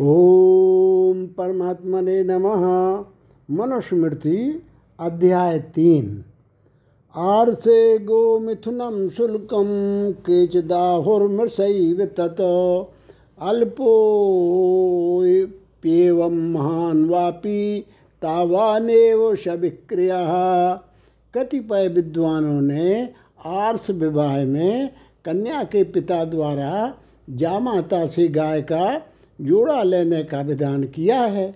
ओम परमात्मने नमः। मनुस्मृति अध्याय तीन। आर्से गो मिथुनम शुल्कम केचदाहुर्मृषैव तत। अल्पोप्येवं महान वापी तावानेव शविक्रिया। कतिपय विद्वानों ने आर्स विवाह में कन्या के पिता द्वारा जामाता से गाय का जोड़ा लेने का विधान किया है,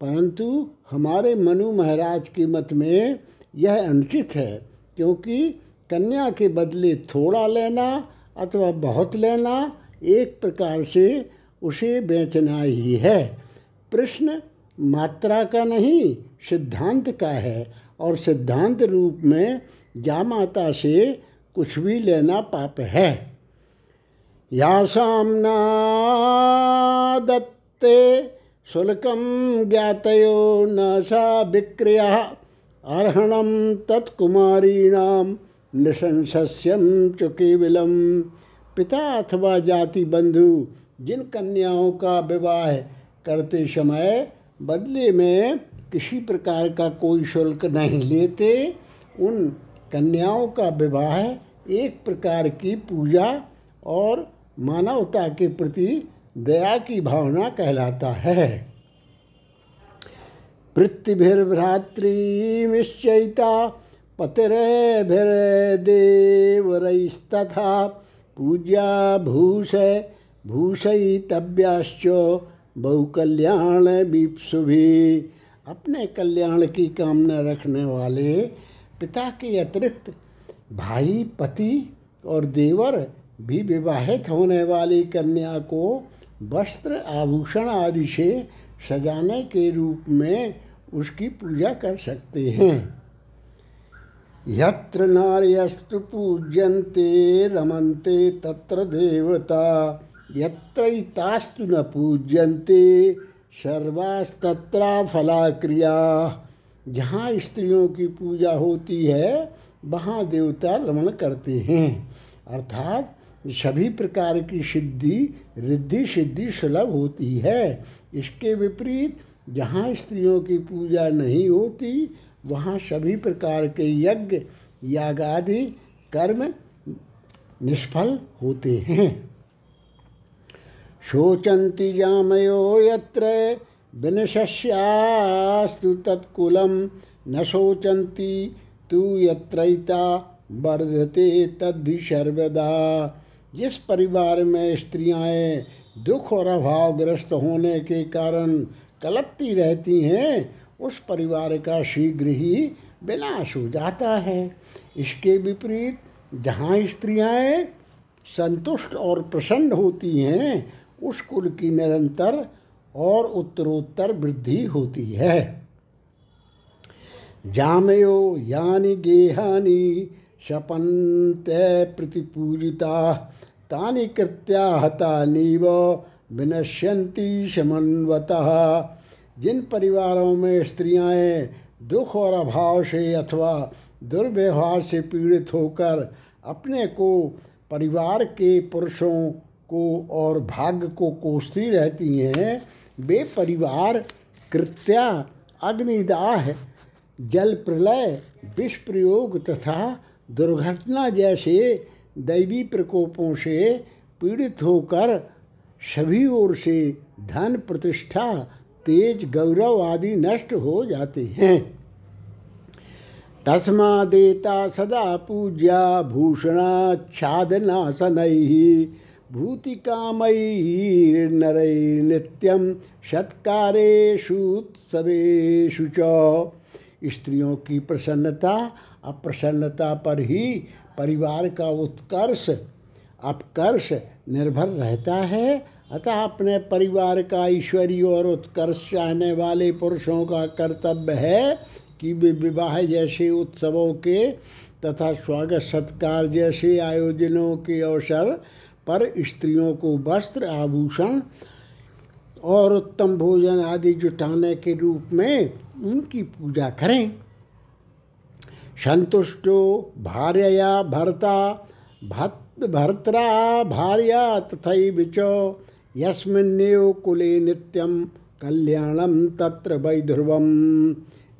परंतु हमारे मनु महाराज के मत में यह अनुचित है, क्योंकि कन्या के बदले थोड़ा लेना अथवा बहुत लेना एक प्रकार से उसे बेचना ही है। प्रश्न मात्रा का नहीं, सिद्धांत का है, और सिद्धांत रूप में जा माता से कुछ भी लेना पाप है। या न दत्ते शुल्कं ज्ञातयो न सा विक्रिया। अर्हणं तत्कुमारीणां निशंसस्यं च पिता अथवा जाति बंधु, जिन कन्याओं का विवाह करते समय बदले में किसी प्रकार का कोई शुल्क नहीं लेते, उन कन्याओं का विवाह एक प्रकार की पूजा और मानवता के प्रति दया की भावना कहलाता है। पृथ्वीर्भ्रातृमिश्चयिता पतिरभिर्देवरैस्तथा पूज्या भूष भूषयितव्याश्च बहुकल्याण भी अपने कल्याण की कामना रखने वाले पिता के अतिरिक्त भाई, पति और देवर भी विवाहित होने वाली कन्या को वस्त्र आभूषण आदि से सजाने के रूप में उसकी पूजा कर सकते हैं। यत्र नार्यस्तु पूज्यन्ते रमन्ते तत्र देवता यत्रैतास्तु न पूज्यन्ते सर्वास्तत्रा फलाक्रिया। जहाँ स्त्रियों की पूजा होती है वहाँ देवता रमण करते हैं। अर्थात सभी प्रकार की सिद्धि, रिद्धि सिद्धि सुलभ होती है। इसके विपरीत, जहाँ स्त्रियों की पूजा नहीं होती, वहाँ सभी प्रकार के यज्ञ, यागादि कर्म निष्फल होते हैं। शोचंती जामयो यत्र विनश्यास्तु तत्कुलम न शोचंती तू यत्रैता वर्धते तद्धि सर्वदा। जिस परिवार में स्त्रियाँ दुख और अभावग्रस्त होने के कारण कलपती रहती हैं, उस परिवार का शीघ्र ही विनाश हो जाता है। इसके विपरीत, जहाँ स्त्रियाँ संतुष्ट और प्रसन्न होती हैं, उस कुल की निरंतर और उत्तरोत्तर वृद्धि होती है। जामयो यानी गेहानी शपंत प्रतिपूजिता, तानि कृत्या हतानीव विनश्यंती समन्वतः जिन परिवारों में स्त्रियाँ दुख और अभाव से अथवा दुर्व्यवहार से पीड़ित होकर अपने को, परिवार के पुरुषों को और भाग्य को कोसती रहती हैं, वे परिवार कृत्या अग्निदाह, जल प्रलय, विष प्रयोग तथा दुर्घटना जैसे दैवी प्रकोपों से पीड़ित होकर सभी ओर से धन प्रतिष्ठा, तेज गौरव आदि नष्ट हो जाते हैं। तस्मा देता सदा पूज्या भूषणाच्छादनाशनै भूतिकामयी नरै नित्यम सत्कारेषुत्सवेषु च। स्त्रियों की प्रसन्नता अप्रसन्नता पर ही परिवार का उत्कर्ष, अपकर्ष निर्भर रहता है। अतः अपने परिवार का ईश्वरीय और उत्कर्ष चाहने वाले पुरुषों का कर्तव्य है कि वे विवाह जैसे उत्सवों के तथा स्वागत सत्कार जैसे आयोजनों के अवसर पर स्त्रियों को वस्त्र आभूषण और उत्तम भोजन आदि जुटाने के रूप में उनकी पूजा करें। संतुष्टो भार्यया भर्ता भर्त्रा भार्या तथा च। यस्मिन्नेव कुले नित्यम कल्याणम तत्र वैध्रुवम।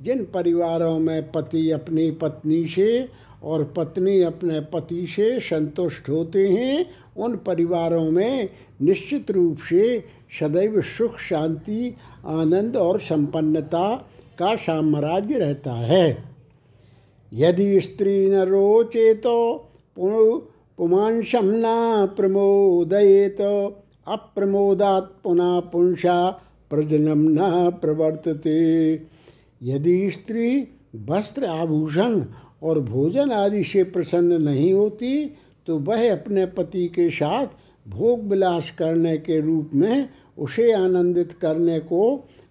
जिन परिवारों में पति अपनी पत्नी से और पत्नी अपने पति से संतुष्ट होते हैं, उन परिवारों में निश्चित रूप से सदैव सुख, शांति, आनंद और संपन्नता का साम्राज्य रहता है। यदि स्त्री न रोचे तो पुमांशम न प्रमोदयेत। अप्रमोदात पुनः पुंसा प्रजनम न प्रवर्तते। यदि स्त्री वस्त्र आभूषण और भोजन आदि से प्रसन्न नहीं होती तो वह अपने पति के साथ भोग विलास करने के रूप में उसे आनंदित करने को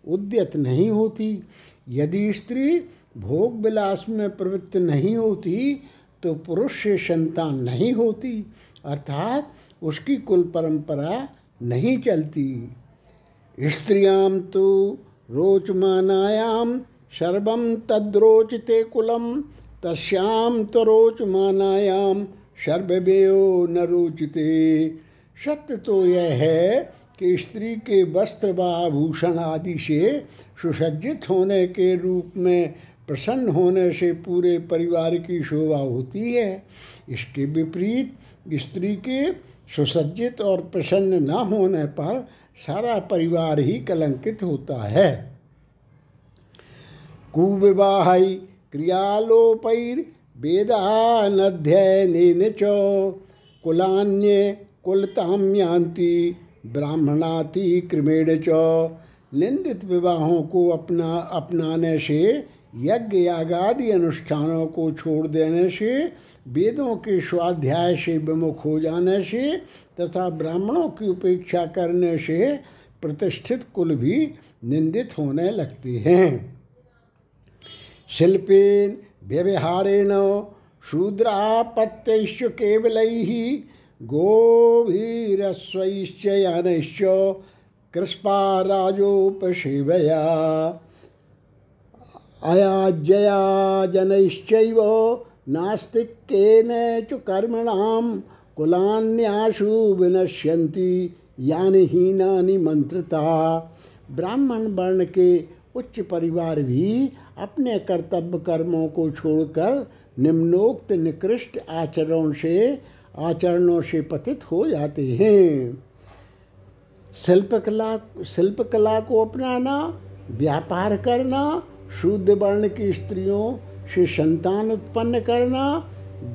उद्यत नहीं होती। यदि स्त्री भोग विलास में प्रवृत्त नहीं होती तो पुरुष से संतान नहीं होती, अर्थात उसकी कुल परंपरा नहीं चलती। स्त्रियाँ तो रोचमानायाम सर्व तद्रोचते कुलम तस्याम तो रोचमानायाम सर्ववेयो न रोचते। सत्य तो यह है कि स्त्री के वस्त्र व आभूषण आदि से सुसज्जित होने के रूप में प्रसन्न होने से पूरे परिवार की शोभा होती है। इसके विपरीत, स्त्री के सुसज्जित और प्रसन्न न होने पर सारा परिवार ही कलंकित होता है। कुविवाह क्रियालोपैर वेदानध्ययनेन च कुलान्ये कुलताम यान्ति ब्राह्मणाति क्रमेण च। निंदित विवाहों को अपना, अपनाने से यज्ञ यागादि अनुष्ठानों को छोड़ देने से, वेदों के स्वाध्याय से विमुख हो जाने से, तथा ब्राह्मणों की उपेक्षा करने से प्रतिष्ठित कुल भी निंदित होने लगते हैं। शिल्पेन व्यवहारेण शूद्रापत्यैश्च केवलैः गोभीरस्वैश्च यानैश्च कृष्पाराजोपसेवया अयाज्यया जनैश्चैव नास्तिकेन च कर्मणां कुलान्याशु विनश्यन्ति, यानि हीनानि मंत्रता ब्राह्मण वर्ण के उच्च परिवार भी अपने कर्तव्य कर्मों को छोड़कर निम्नोक्त निकृष्ट आचरणों से आचरणों से पतित हो जाते हैं। शिल्पकला शिल्पकला को अपनाना, व्यापार करना शुद्ध वर्ण की स्त्रियों से संतान उत्पन्न करना,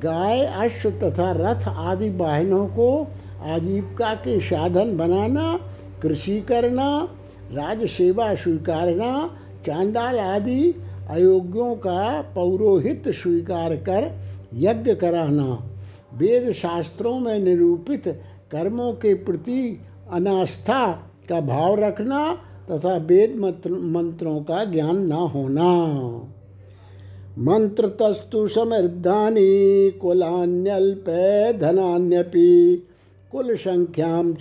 गाय, अश्व तथा रथ आदि वाहनों को आजीविका के साधन बनाना, कृषि करना राज सेवा स्वीकारना, चांडाल आदि अयोग्यों का पौरोहित स्वीकार कर यज्ञ कराना। वेद शास्त्रों में निरूपित कर्मों के प्रति अनास्था का भाव रखना तथा वेद मंत्र, मंत्रों का ज्ञान न होना। मंत्र तस्तु समृद्धानी कुलान्यल्प धनान्यपि कुल संख्या च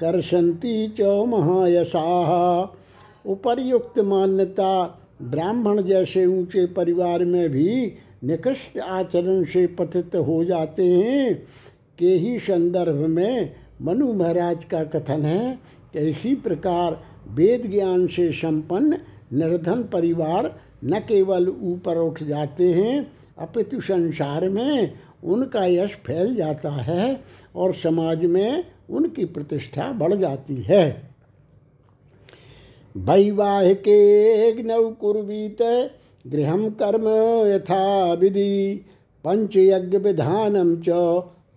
कर्षन्ति च महायशा उपर्युक्त मान्यता ब्राह्मण जैसे ऊँचे परिवार में भी निकृष्ट आचरण से पथित हो जाते हैं। के ही संदर्भ में मनु महाराज का कथन है इसी प्रकार वेद ज्ञान से संपन्न निर्धन परिवार न केवल ऊपर उठ जाते हैं, अपितु संसार में उनका यश फैल जाता है और समाज में उनकी प्रतिष्ठा बढ़ जाती है। वैवाहिकेग्नौ कुर्वीत गृह कर्म यथा विधि पंचयज्ञविधानम च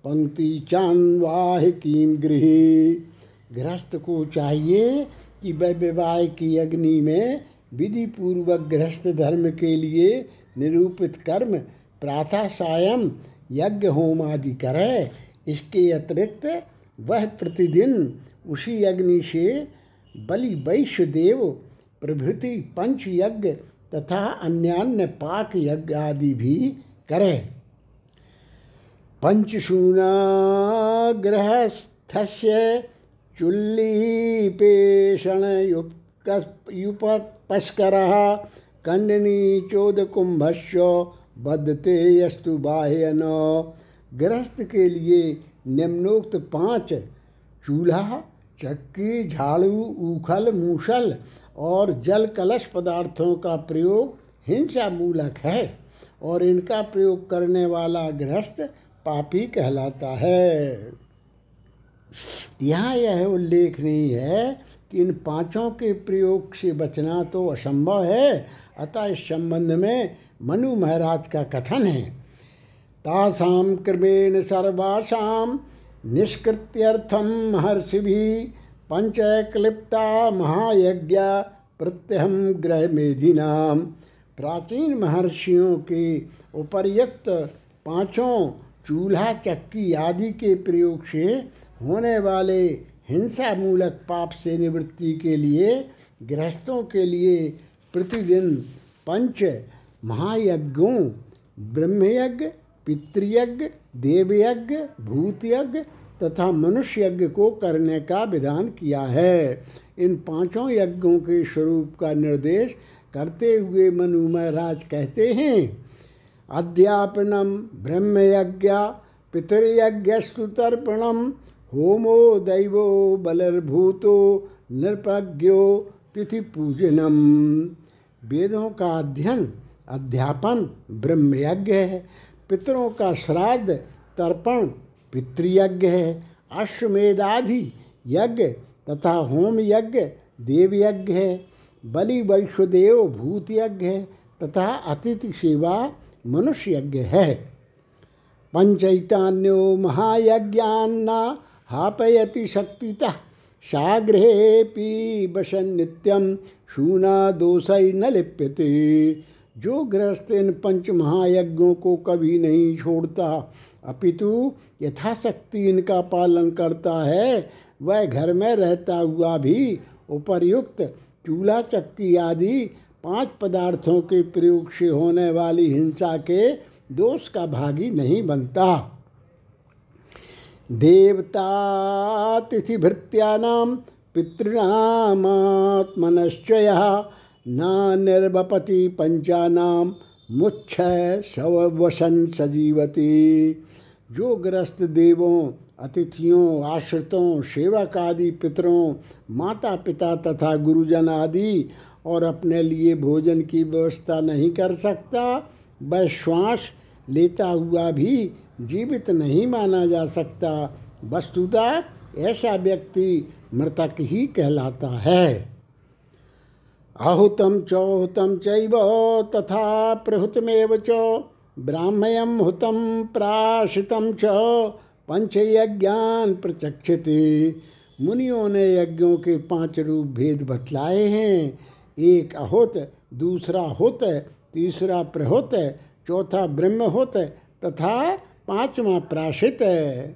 पंक्ति चान्वाहिकी गृह। गृहस्थ को चाहिए कि वह विवाह की अग्नि में विधि पूर्वक गृहस्थ धर्म के लिए निरूपित कर्म, प्रातः सायं, यज्ञ, होम आदि करे। इसके अतिरिक्त वह प्रतिदिन उसी अग्नि से बलि वैश्य देव, प्रभृति पंच यज्ञ तथा अन्यान्य पाक यज्ञ आदि भी करे। पंचशूना गृहस्थस्य चुल्लीपेषण युपस्कर कंडनी चोदकुंभस्य बदते यस्तु बाह्यन। गृहस्थ के लिए निम्नोक्त पाँच, चूल्हा, चक्की, झाड़ू उखल मूसल और जल कलश पदार्थों का प्रयोग हिंसा मूलक है और इनका प्रयोग करने वाला गृहस्थ पापी कहलाता है। यहाँ यह उल्लेखनीय है कि इन पाँचों के प्रयोग से बचना तो असंभव है, अतः इस संबंध में मनु महाराज का कथन है। तासाम क्रमेण सर्वासाम निष्कृत्यर्थम महर्षि भी पंचक्लिप्ता महायज्ञ प्रत्यहम ग्रह मेधिनाम प्राचीन महर्षियों के उपर्युक्त पाँचों चूल्हा चक्की आदि के प्रयोग से होने वाले हिंसा मूलक पाप से निवृत्ति के लिए, गृहस्थों के लिए प्रतिदिन पंच महायज्ञों, ब्रह्मयज्ञ, पितृयज्ञ, देवयज्ञ, भूतयज्ञ तथा मनुष्य यज्ञ को करने का विधान किया है। इन पाँचों यज्ञों के स्वरूप का निर्देश करते हुए मनु महाराज कहते हैं, अध्यापनम ब्रह्मयज्ञ पितृयज्ञस्तु तर्पणम होमो दैवो बलर्भूतो नृपज्ञो तिथि पूजनम वेदों का अध्ययन, अध्यापन, ब्रह्मयज्ञ है। पितरों का श्राद्ध, तर्पण, पितृयज्ञ है। अश्वमेधादि यज्ञ तथा होम यज्ञ देव यज्ञ है। बलि वैश्वदेव भूत यज्ञ है तथा अतिथि सेवा मनुष्य यज्ञ है। पंचैतान्यो महायज्ञान्ना हापयति शक्तितः सागृहेपि बसन नित्यम शूना दोषई न लिप्यते। जो गृहस्थ इन पंच महायज्ञों को कभी नहीं छोड़ता। अपितु यथाशक्ति इनका पालन करता है, वह घर में रहता हुआ भी उपर्युक्त चूल्हा, चक्की आदि पाँच पदार्थों के प्रयोग से होने वाली हिंसा के दोष का भागी नहीं बनता। देवता तिथिभृत्यानाम पितृणामात्मनश्चय न निर्वपति पंचानाम मुच्छ शवसन सजीवती। जो ग्रस्त देवों अतिथियों, आश्रितों सेवक आदि पितरों माता पिता तथा गुरुजन आदि और अपने लिए भोजन की व्यवस्था नहीं कर सकता, वह श्वास लेता हुआ भी जीवित नहीं माना जा सकता। वस्तुतः ऐसा व्यक्ति मृतक ही कहलाता है। आहुतम चौहुतम चैव तथा प्रहुतमेव च, ब्राह्मयम हुतम प्राशितम च पंचयज्ञान प्रचक्षते। मुनियों ने यज्ञों के पाँच रूप भेद बतलाए हैं। एक अहुत, दूसरा हुत, तीसरा प्रहुत, चौथा ब्रह्म होत तथा पांचवा प्राशित है।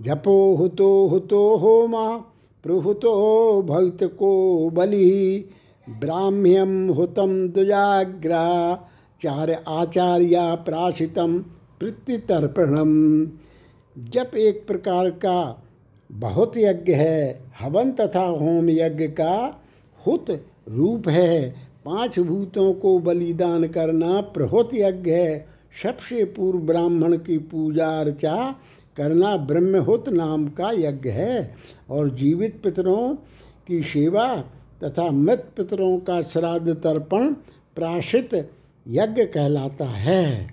जपो हुतो हुतो होमा प्रहुतो भक्त को बलि। ब्राह्म्यम हुतम दुजाग्रा चार आचार्य प्राशितम प्रत्यतर्पणम जप एक प्रकार का बहुत यज्ञ है, हवन तथा होम यज्ञ का हुत रूप है। पाँच भूतों को बलिदान करना प्रहोत यज्ञ है। सबसे पूर्व ब्राह्मण की पूजा अर्चा करना ब्रह्महुत नाम का यज्ञ है। और जीवित पितरों की सेवा तथा मृत पितरों का श्राद्ध तर्पण प्राशित यज्ञ कहलाता है।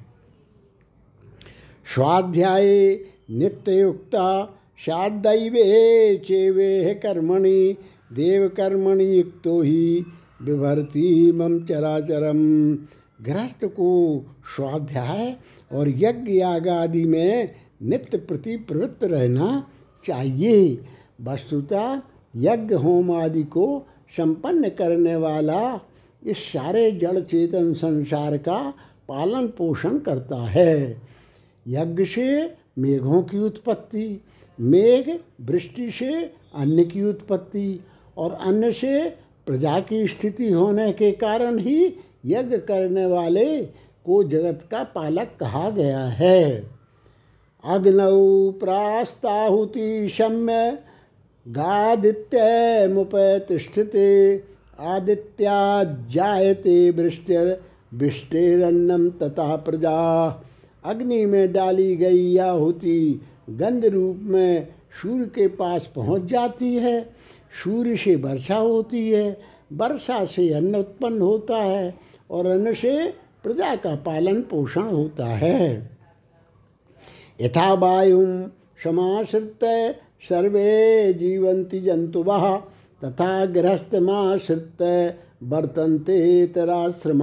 स्वाध्याय नित्ययुक्ता शादैवे चेवे कर्मणि, देवकर्मणि युक्तो ही विभरती मम चराचरम। गृहस्थ को स्वाध्याय और यज्ञ याग आदि में नित्य प्रति प्रवृत्त रहना चाहिए। वस्तुतः यज्ञ होम आदि को संपन्न करने वाला इस सारे जड़ चेतन संसार का पालन पोषण करता है। यज्ञ से मेघों की उत्पत्ति, मेघ वृष्टि से अन्न की उत्पत्ति और अन्न से प्रजा की स्थिति होने के कारण ही यज्ञ करने वाले को जगत का पालक कहा गया है। अग्नौ प्रास्ताहुति शम्य गादित्य मुपतिष्ठते आदित्या जायते वृष्टिर वृष्टिरन्नम तथा प्रजा। अग्नि में डाली गई आहुति गंध रूप में सूर्य के पास पहुँच जाती है। सूर्य से वर्षा होती है। वर्षा से अन्न उत्पन्न होता है और अन्न से प्रजा का पालन पोषण होता है। यथा वायु समाश्रित सर्वे जीवंती जंतु तथा गृहस्थमाश्रित वर्तनते तराश्रम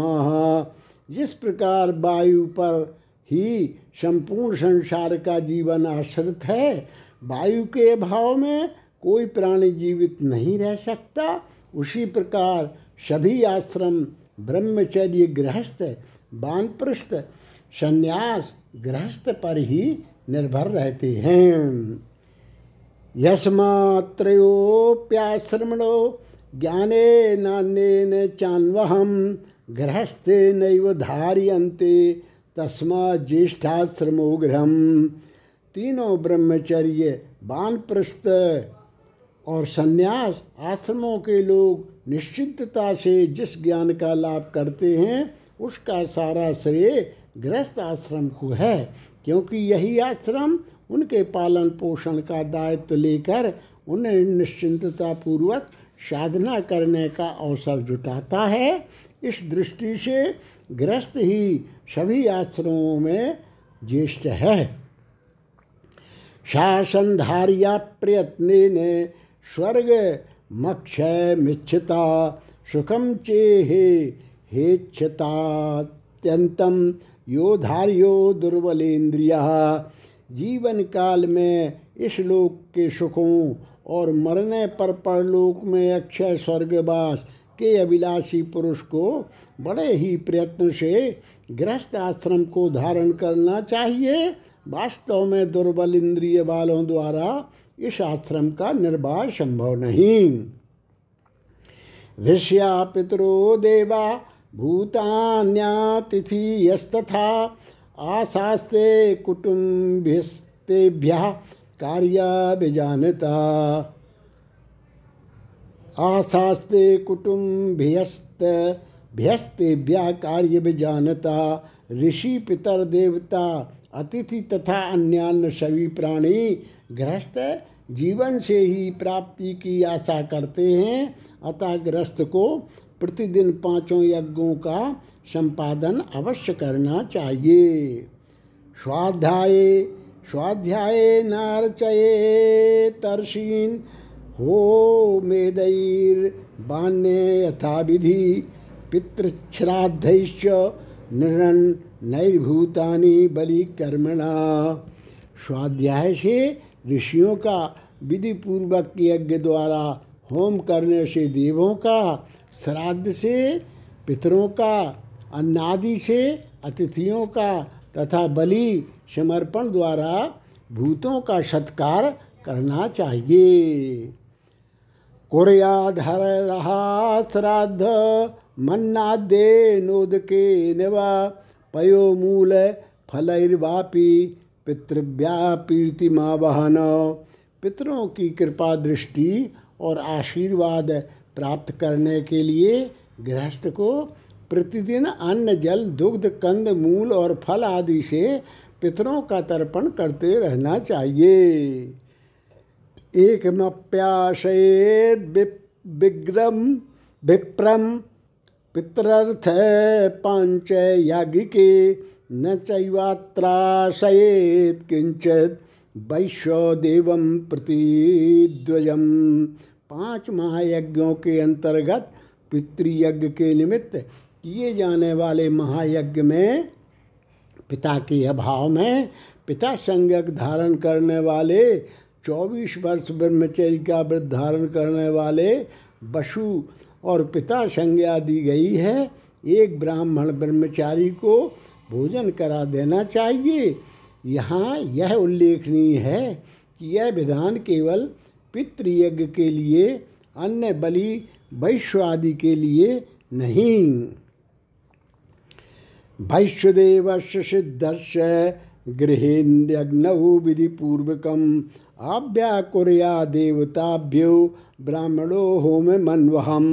जिस प्रकार वायु पर ही संपूर्ण संसार का जीवन आश्रित है, वायु के अभाव में कोई प्राणी जीवित नहीं रह सकता उसी प्रकार सभी आश्रम ब्रह्मचर्य गृहस्थ बानप्रस्थ, संन्यास गृहस्थ पर ही निर्भर रहते हैं। यस्मात्रोप्याश्रमणो ज्ञाने नान्यन चान्वहम गृहस्थे नैव धारियन्ते तस्मा ज्येष्ठाश्रमो गृहम। तीनों ब्रह्मचर्य, बानप्रस्थ और संन्यास आश्रमों के लोग निश्चिंतता से जिस ज्ञान का लाभ करते हैं, उसका सारा श्रेय गृहस्थ आश्रम को है। क्योंकि यही आश्रम उनके पालन पोषण का दायित्व लेकर उन्हें निश्चिंतता पूर्वक साधना करने का अवसर जुटाता है। इस दृष्टि से गृहस्थ ही सभी आश्रमों में ज्येष्ठ है। शासनधार्या प्रयत्न स्वर्ग मक्षय मिच्छता सुखम चेहे हेच्छतात्यंतम योधार्यो दुर्बलेन्द्रिया। जीवन काल में इस लोक के सुखों और मरने पर परलोक में अक्षय स्वर्गवास के अभिलाषी पुरुष को बड़े ही प्रयत्न से गृहस्थ आश्रम को धारण करना चाहिए। वास्तव में दुर्बल इंद्रिय वालों द्वारा इस आश्रम का निर्वाह संभव नहीं। ऋष्या पितरो देवा भूतान्यातिथि यस्तथा आशास्ते कुटुम्बिस्तेभ्यः कार्याभिजानता। आशास्ते कुटुम्बियस्त भ्यस्तेभ्यः कार्यभिजानता। ऋषि पितर देवता, अतिथि तथा अन्यान्य सभी प्राणी गृहस्थ जीवन से ही प्राप्ति की आशा करते हैं अतः गृहस्थ को प्रतिदिन पाँचों यज्ञों का संपादन अवश्य करना चाहिए। स्वाध्याय स्वाध्याय नारचये तर्शीन, हो मेदैर बान्य यथा विधि पितृश्राद्धैश्च निरन नैर्भूतानि बलिकर्मणा। स्वाध्याय से ऋषियों का विधि पूर्वक यज्ञ द्वारा होम करने से देवों का, श्राद्ध से, पितरों का, अन्नादि से, अतिथियों का तथा बलि समर्पण द्वारा भूतों का सत्कार करना चाहिए। कुर्याधर रहा श्राद्ध मन्नादे नोदके नवा पयो मूल फलैर्वापी पितृव्यापीर्तिमा वहन पितरों की कृपा दृष्टि और आशीर्वाद प्राप्त करने के लिए गृहस्थ को प्रतिदिन अन्न, जल, दुग्ध, कंद, मूल और फल आदि से पितरों का तर्पण करते रहना चाहिए। एक मप्याशयेद विग्रम, विप्रम, पितरर्थ पाँच याज्ञिके न चैवात्राशयेत किंचित वैश्वदेव प्रतिद्वयम पाँच महायज्ञों के अंतर्गत पितृयज्ञ के निमित्त किए जाने वाले महायज्ञ में पिता के अभाव में पिता संज्ञक धारण करने वाले, चौबीस वर्ष ब्रह्मचर्य का व्रत धारण करने वाले बशु और पिता संज्ञा दी गई है। एक ब्राह्मण ब्रह्मचारी को भोजन करा देना चाहिए। यहाँ यह उल्लेखनीय है कि यह विधान केवल पितृयज्ञ के लिए, अन्य बलि वैश्व आदि के लिए नहीं। वैश्वदेव सिद्धर्ष गृहेण्यग्नौ विधिपूर्वकम आव्याकुर्या देवताभ्यो ब्राह्मणो होम मनवहम।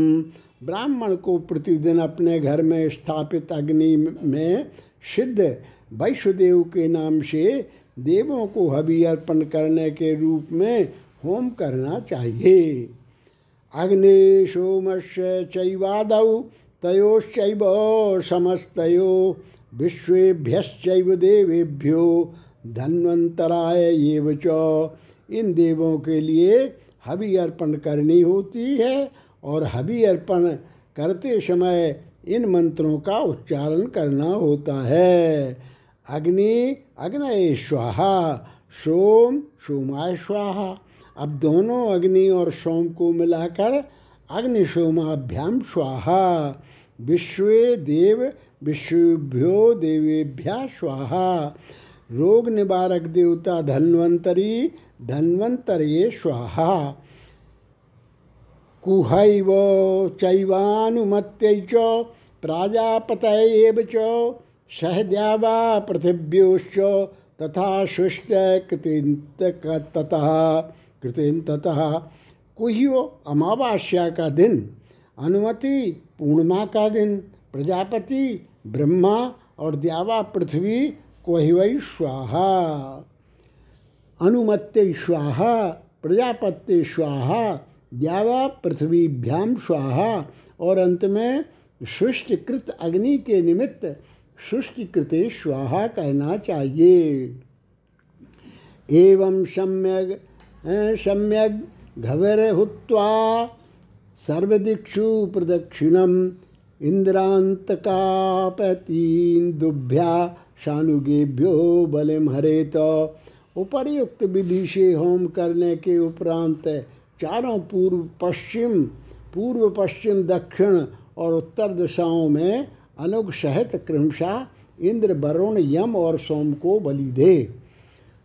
ब्राह्मण को प्रतिदिन अपने घर में स्थापित अग्नि में सिद्ध वैश्वदेव के नाम से देवों को हवि अर्पण करने के रूप में होम करना चाहिए। अग्नि सोमस्य चैवादौ तयोश्चैव समस्तयो विश्वेभ्यश्चैव देवेभ्यो धन्वंतराय एव च। इन देवों के लिए हवि अर्पण करनी होती है और हवि अर्पण करते समय इन मंत्रों का उच्चारण करना होता है। अग्नि, अग्नय स्वाहा, सोम, सोमाय स्वाहा। अब दोनों अग्नि और सोम को मिलाकर अग्नि सोमाभ्याम स्वाहा। विश्व देव, विश्वभ्यो देवेभ्या स्वाहा। रोग निवारक देवता धन्वंतरी धन्वंतरे स्वाहा। कुहैव चैवानुमत्यै च, प्राजापतये च, सहद्यावा पृथिव्योश्च, तथा शुष्ट कृतिन्ततः कृतिन्ततः। कुह्यो अमावास्या का दिन, अनुमति पूर्णिमा का दिन, प्रजापति, ब्रह्मा और द्यावा पृथ्वी कोहिवई स्वाहा। अनुमत्य स्वाहा, प्रजापत्य स्वाहा द्यावा पृथ्वीभ्याम स्वाहा। और अंत में, सृष्टिकृत अग्नि के निमित्त सृष्टिकृत स्वाहा कहना चाहिए। एवं सम्यक सम्यक घवर हुत्वा सर्वदिक्षु प्रदक्षिणम दुभ्या शानुगेभ्यो बलिम हरेत। उपर्युक्त विधि से होम करने के उपरांत चारों पूर्व पश्चिम पूर्व पश्चिम, दक्षिण और उत्तर दिशाओं में अनुग सहित क्रमशः इंद्र, वरुण, यम और सोम को बलि दे।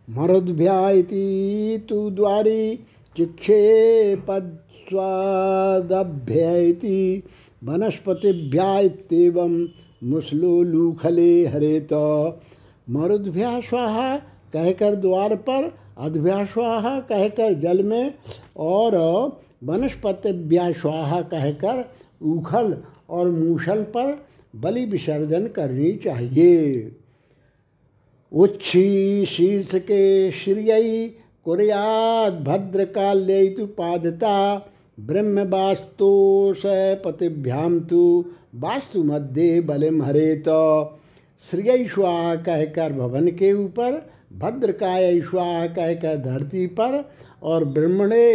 मरुद्भ्याति तु द्वारी चिक्षेपद स्वादभ्यति वनस्पतिभ्याइत्येवं मुसलोलूखले हरेत। मरुद्भ्या स्वाहा कहकर द्वार पर अध्या स्वाहा कहकर जल में और वनस्पतिभ्या स्वाहा कहकर उखल और मूसल पर बलि विसर्जन करनी चाहिए। उच्छी शीर्ष के श्रियई कुरियाद भद्रकाल्यपादता ब्रह्म वास्तुष पतिभ्याम तो वास्तु मध्य बलिम हरेत। श्रिय स्वाहा कहकर भवन के ऊपर भद्रकाय स्वाहा कहकर धरती पर और ब्रह्मणे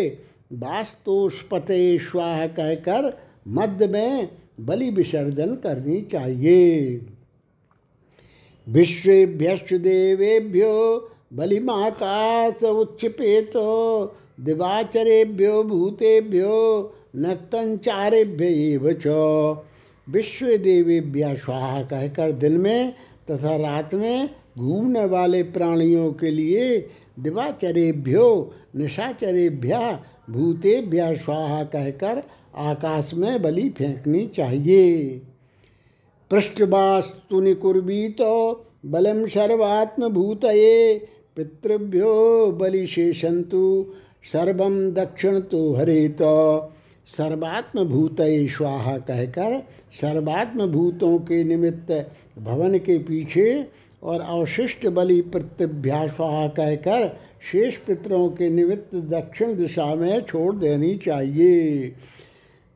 वास्तुष्पते स्वाहा कहकर मध्य में बलि विसर्जन करनी चाहिए। विश्वेभ्यश्च देवेभ्यो बलिमाकाश उच्चपेत दिवाचरेभ्यो भूतेभ्यो नक्तंचारेभ्य च। विश्व देवेभ्य स्वाहा कहकर दिन में तथा रात में घूमने वाले प्राणियों के लिए दिवाचरेभ्यो, निशाचरेभ्या, भूतेभ्य स्वाहा कहकर आकाश में बलि फेंकनी चाहिए। पृष्ठवास्तु निकुर्बीत बलम सर्वात्म भूतये पितृभ्यो बलिशेषंतु सर्व दक्षिण तो हरेत। सर्वात्म भूत स्वाहा कहकर सर्वात्म भूतों के निमित्त भवन के पीछे और अवशिष्ट बलि प्रत्यभ्या कहकर शेष पितरों के निमित्त दक्षिण दिशा में छोड़ देनी चाहिए।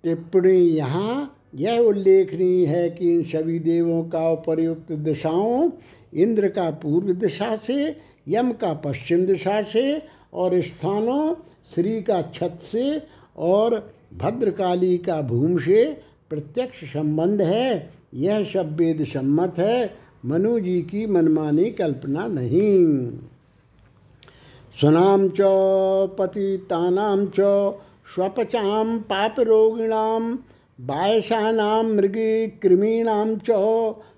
टिप्पणी यहाँ यह उल्लेखनीय है कि इन सभी देवों का उपयुक्त दिशाओं, इंद्र का पूर्व दिशा से, यम का पश्चिम दिशा से और स्थानों, श्री का छत से और भद्रकाली का भूम से प्रत्यक्ष संबंध है। यह सब वेद सम्मत है। मनु जी की मनमानी कल्पना नहीं। सुनाम च, पतितानाम च, स्वपचाम पाप रोगिणाम बायसानाम मृगी कृमीणाम च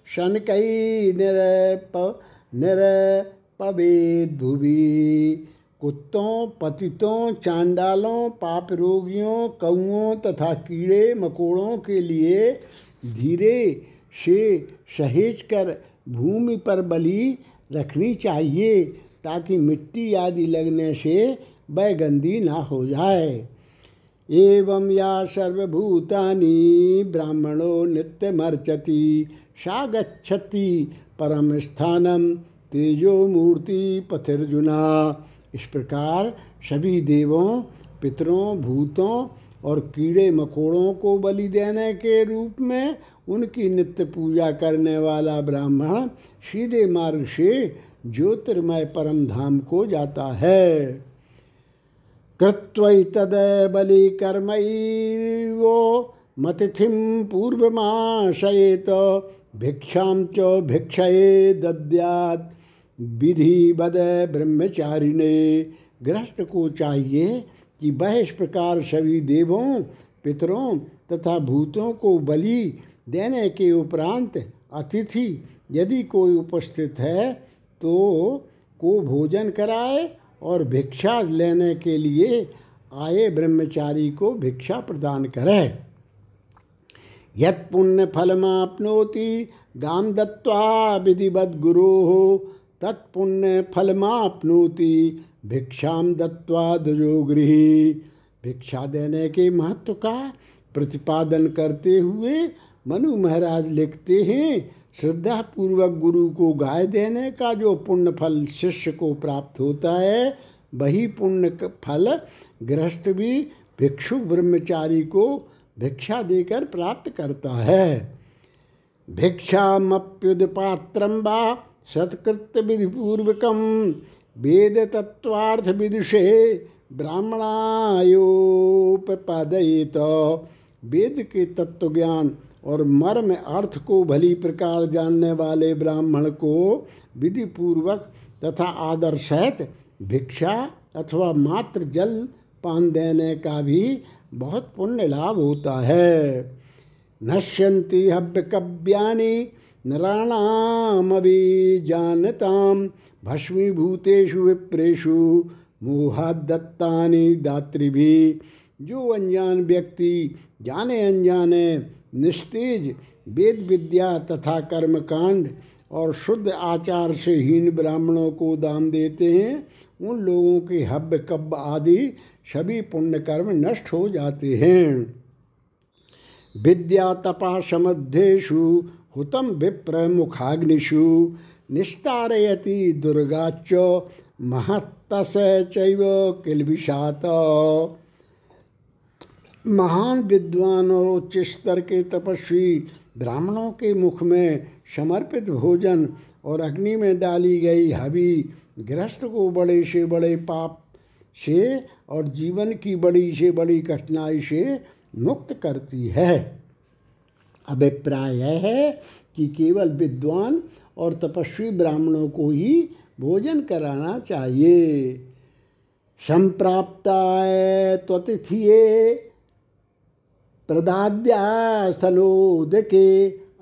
शनकई निरप निरपवेद भुवि कुत्तों, पतितों, चांडालों पाप रोगियों कौओं तथा कीड़े मकोड़ों के लिए धीरे से सहेज कर भूमि पर बलि रखनी चाहिए ताकि मिट्टी आदि लगने से वह गंदी ना हो जाए। एवं या सर्वभूतानि ब्राह्मणो नित्यमर्चति सा गच्छति परम स्थानम, तेजो मूर्ति पथिर्जुना। इस प्रकार सभी देवों, पितरों, भूतों और कीड़े मकोड़ों को बलि देने के रूप में उनकी नित्य पूजा करने वाला ब्राह्मण सीधे मार्ग से ज्योतिर्मय परम धाम को जाता है। कृत्वैतद बलि कर्मैवो मतिथिं पूर्वमाशयेत, भिक्षा च भिक्षये दद्यात्। विधि बद ब्रह्मचारिणे, गृहस्थ को चाहिए कि वह इस प्रकार सभी देवों, पितरों तथा भूतों को बलि देने के उपरांत अतिथि यदि कोई उपस्थित है तो को भोजन कराए और भिक्षा लेने के लिए आए ब्रह्मचारी को भिक्षा प्रदान करे। यत पुण्य फलमापनोति गाम दत्वा विधिवत गुरो तत्पुण्य फलमापनोति भिक्षाम दत्वा दुजोगृही भिक्षा देने के महत्व का प्रतिपादन करते हुए मनु महाराज लिखते हैं श्रद्धा पूर्वक गुरु को गाय देने का जो पुण्य फल शिष्य को प्राप्त होता है, वही पुण्य फल गृहस्थ भी भिक्षु ब्रह्मचारी को भिक्षा देकर प्राप्त करता है। भिक्षामप्युदपात्रम वा सत्कृत्य विधिपूर्वकम वेद तत्वार्थ विदुषे ब्राह्मणायोपपादयेत। वेद के तत्व ज्ञान और मर्म अर्थ को भली प्रकार जानने वाले ब्राह्मण को विधि पूर्वक तथा आदर सहित भिक्षा अथवा मात्र जल पान देने का भी बहुत पुण्य लाभ होता है। नश्यंती हव्य कव्यानि नराणामभिजानताम भस्मीभूतेषु विप्रेषु मोहादत्तानि दातृभि। जो अनजान व्यक्ति जाने अनजाने निस्तेज वेद विद्या तथा कर्मकांड और शुद्ध आचार से हीन ब्राह्मणों को दान देते हैं, उन लोगों के हव्य कब्ब आदि सभी पुण्य कर्म नष्ट हो जाते हैं। विद्या तपा समध्येशु हुतम विप्र मुखाग्निषु निस्तारयति दुर्गाच महत्तस चैव किलबिषात। महान विद्वान और उच्च स्तर के तपस्वी ब्राह्मणों के मुख में समर्पित भोजन और अग्नि में डाली गई हवि गृहस्थ को बड़े से बड़े पाप से और जीवन की बड़ी से बड़ी कठिनाई से मुक्त करती है। अभिप्राय यह है कि केवल विद्वान और तपस्वी ब्राह्मणों को ही भोजन कराना चाहिए। संप्राप्ताय त्वतिथिये प्रदाद्यासनोदके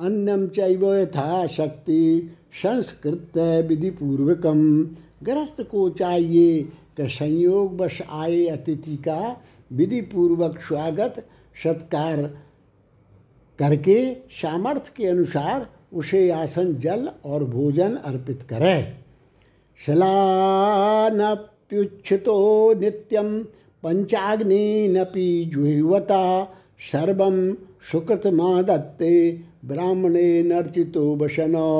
अन्नम चैव यथाशक्ति संस्कृत विधिपूर्वकम। गृहस्थ को चाहिए कि संयोग बश आए अतिथि का विधि पूर्वक स्वागत सत्कार करके सामर्थ्य के अनुसार उसे आसन, जल और भोजन अर्पित करे। शलानप्युच्छितो नित्यम पंचाग्नि नपि जुहवता, सर्व सुकृत दत्ते ब्राह्मणे नर्चितो वसनो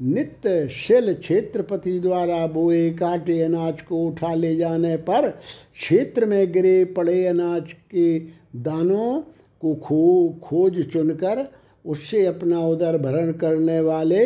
नित्य शिल क्षेत्रपति द्वारा बोए काटे अनाज को उठा ले जाने पर क्षेत्र में गिरे पड़े अनाज के दानों को खो, खोज चुनकर उससे अपना उदर भरण करने वाले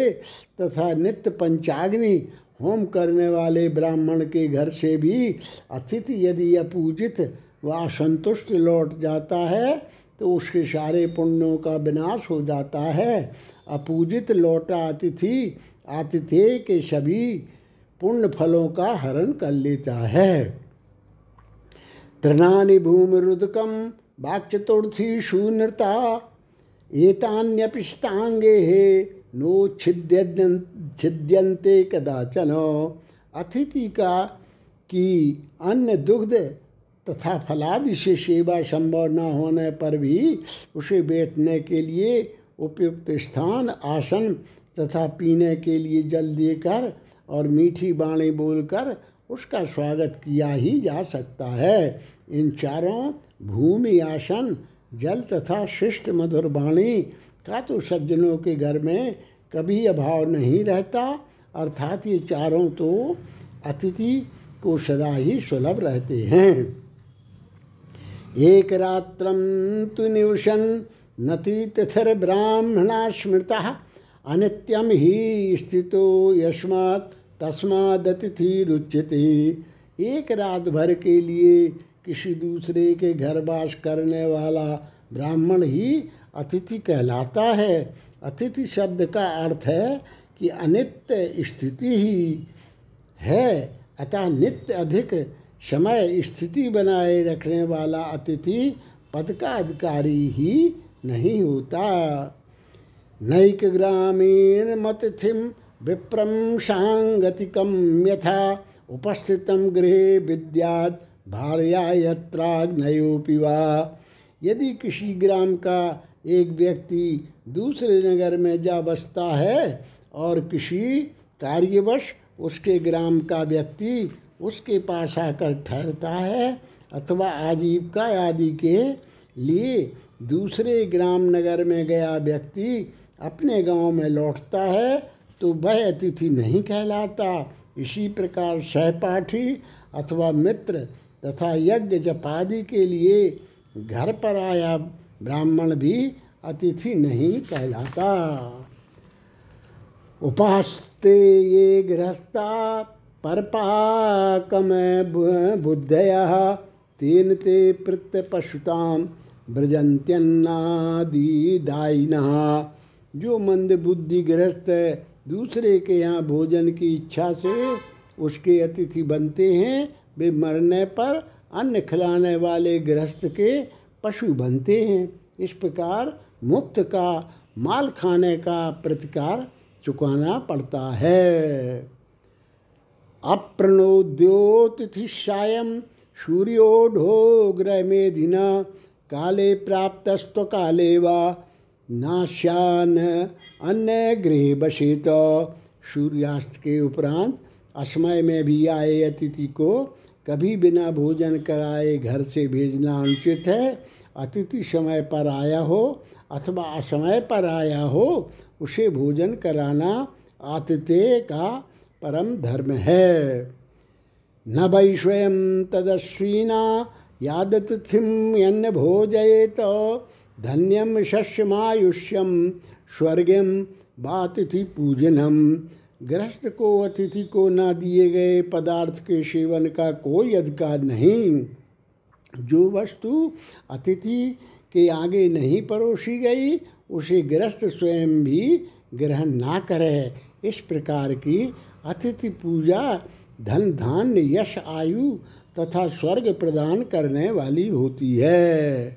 तथा नित्य पंचाग्नि होम करने वाले ब्राह्मण के घर से भी अतिथि यदि अपूजित व असंतुष्ट लौट जाता है तो उसके सारे पुण्यों का विनाश हो जाता है। अपूजित लौटा अतिथि आतिथ्य के सभी पुण्य फलों का हरण कर लेता है। तृणानि भूमिरुदकम वाक्चतुर्थी शून्यता एतान्यपिष्टांगे हे नो छिद्य छिद्यंते कदाचन। अतिथि का कि अन्य दुग्ध तथा फलादि से सेवा संभव न होने पर भी उसे बैठने के लिए उपयुक्त स्थान, आसन तथा पीने के लिए जल देकर और मीठी बाणी बोलकर उसका स्वागत किया ही जा सकता है। इन चारों भूमि आसन, जल तथा शिष्ट मधुर वाणी का तो सज्जनों के घर में कभी अभाव नहीं रहता। अर्थात ये चारों तो अतिथि को सदा ही सुलभ रहते हैं। एक रात्रम तु निवसन नति ब्राह्मणा स्मृता अनित्यम ही स्थितो यस्मात् तस्मादतिथि रुच्यते एक रात भर के लिए किसी दूसरे के घर वास करने वाला ब्राह्मण ही अतिथि कहलाता है। अतिथि शब्द का अर्थ है कि अनित्य स्थिति ही है, अतः नित्य अधिक समय स्थिति बनाए रखने वाला अतिथि पद का अधिकारी ही नहीं होता। नैक ग्रामीण मतिथिम विप्रम सांगतिकम यथा उपस्थित गृह विद्यात भार्या यत्राग्नयोपि वा। यदि किसी ग्राम का एक व्यक्ति दूसरे नगर में जा बसता है और किसी कार्यवश उसके ग्राम का व्यक्ति उसके पास आकर ठहरता है अथवा आजीविका आदि के लिए दूसरे ग्राम नगर में गया व्यक्ति अपने गाँव में लौटता है तो वह अतिथि नहीं कहलाता। इसी प्रकार सहपाठी अथवा मित्र तथा यज्ञ जपादि के लिए घर पर आया ब्राह्मण भी अतिथि नहीं कहलाता। उपासते ये गृहस्था परपाकमय बुद्धय तेन ते प्रत्यपशुताम दायिना जो मंद बुद्धि गृहस्थ दूसरे के यहाँ भोजन की इच्छा से उसके अतिथि बनते हैं, वे मरने पर अन्न खिलाने वाले गृहस्थ के पशु बनते हैं। इस प्रकार मुक्त का माल खाने का प्रतिकार चुकाना पड़ता है। अप्रणोद्योतिथिशायं सूर्योढोग्रमेधिना काले प्राप्तस्त्वकाले वा नाश्यान अन्य गृह बसेत सूर्यास्त के उपरांत असमय में भी आए अतिथि को कभी बिना भोजन कराए घर से भेजना अनुचित है। अतिथि समय पर आया हो अथवा असमय पर आया हो, उसे भोजन कराना आतिथ्य का परम धर्म है। न वै स्वयं तदस्वीना यादतिथिम यन्न भोजयेत धन्यम शस्यमायुष्यम स्वर्गम बातिथि पूजनम। गृहस्थ को अतिथि को न दिए गए पदार्थ के सेवन का कोई अधिकार नहीं। जो वस्तु अतिथि के आगे नहीं परोसी गई, उसे गृहस्थ स्वयं भी ग्रहण ना करे। इस प्रकार की अतिथि पूजा धन धान्य, यश, आयु तथा स्वर्ग प्रदान करने वाली होती है।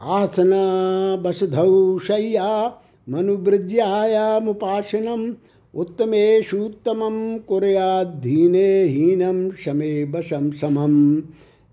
आसना बसधौ शय्या मनुवृज्यायामुपासनम उत्तमेशुत्तम कुरयाधीने हीनम शमे बशम समम।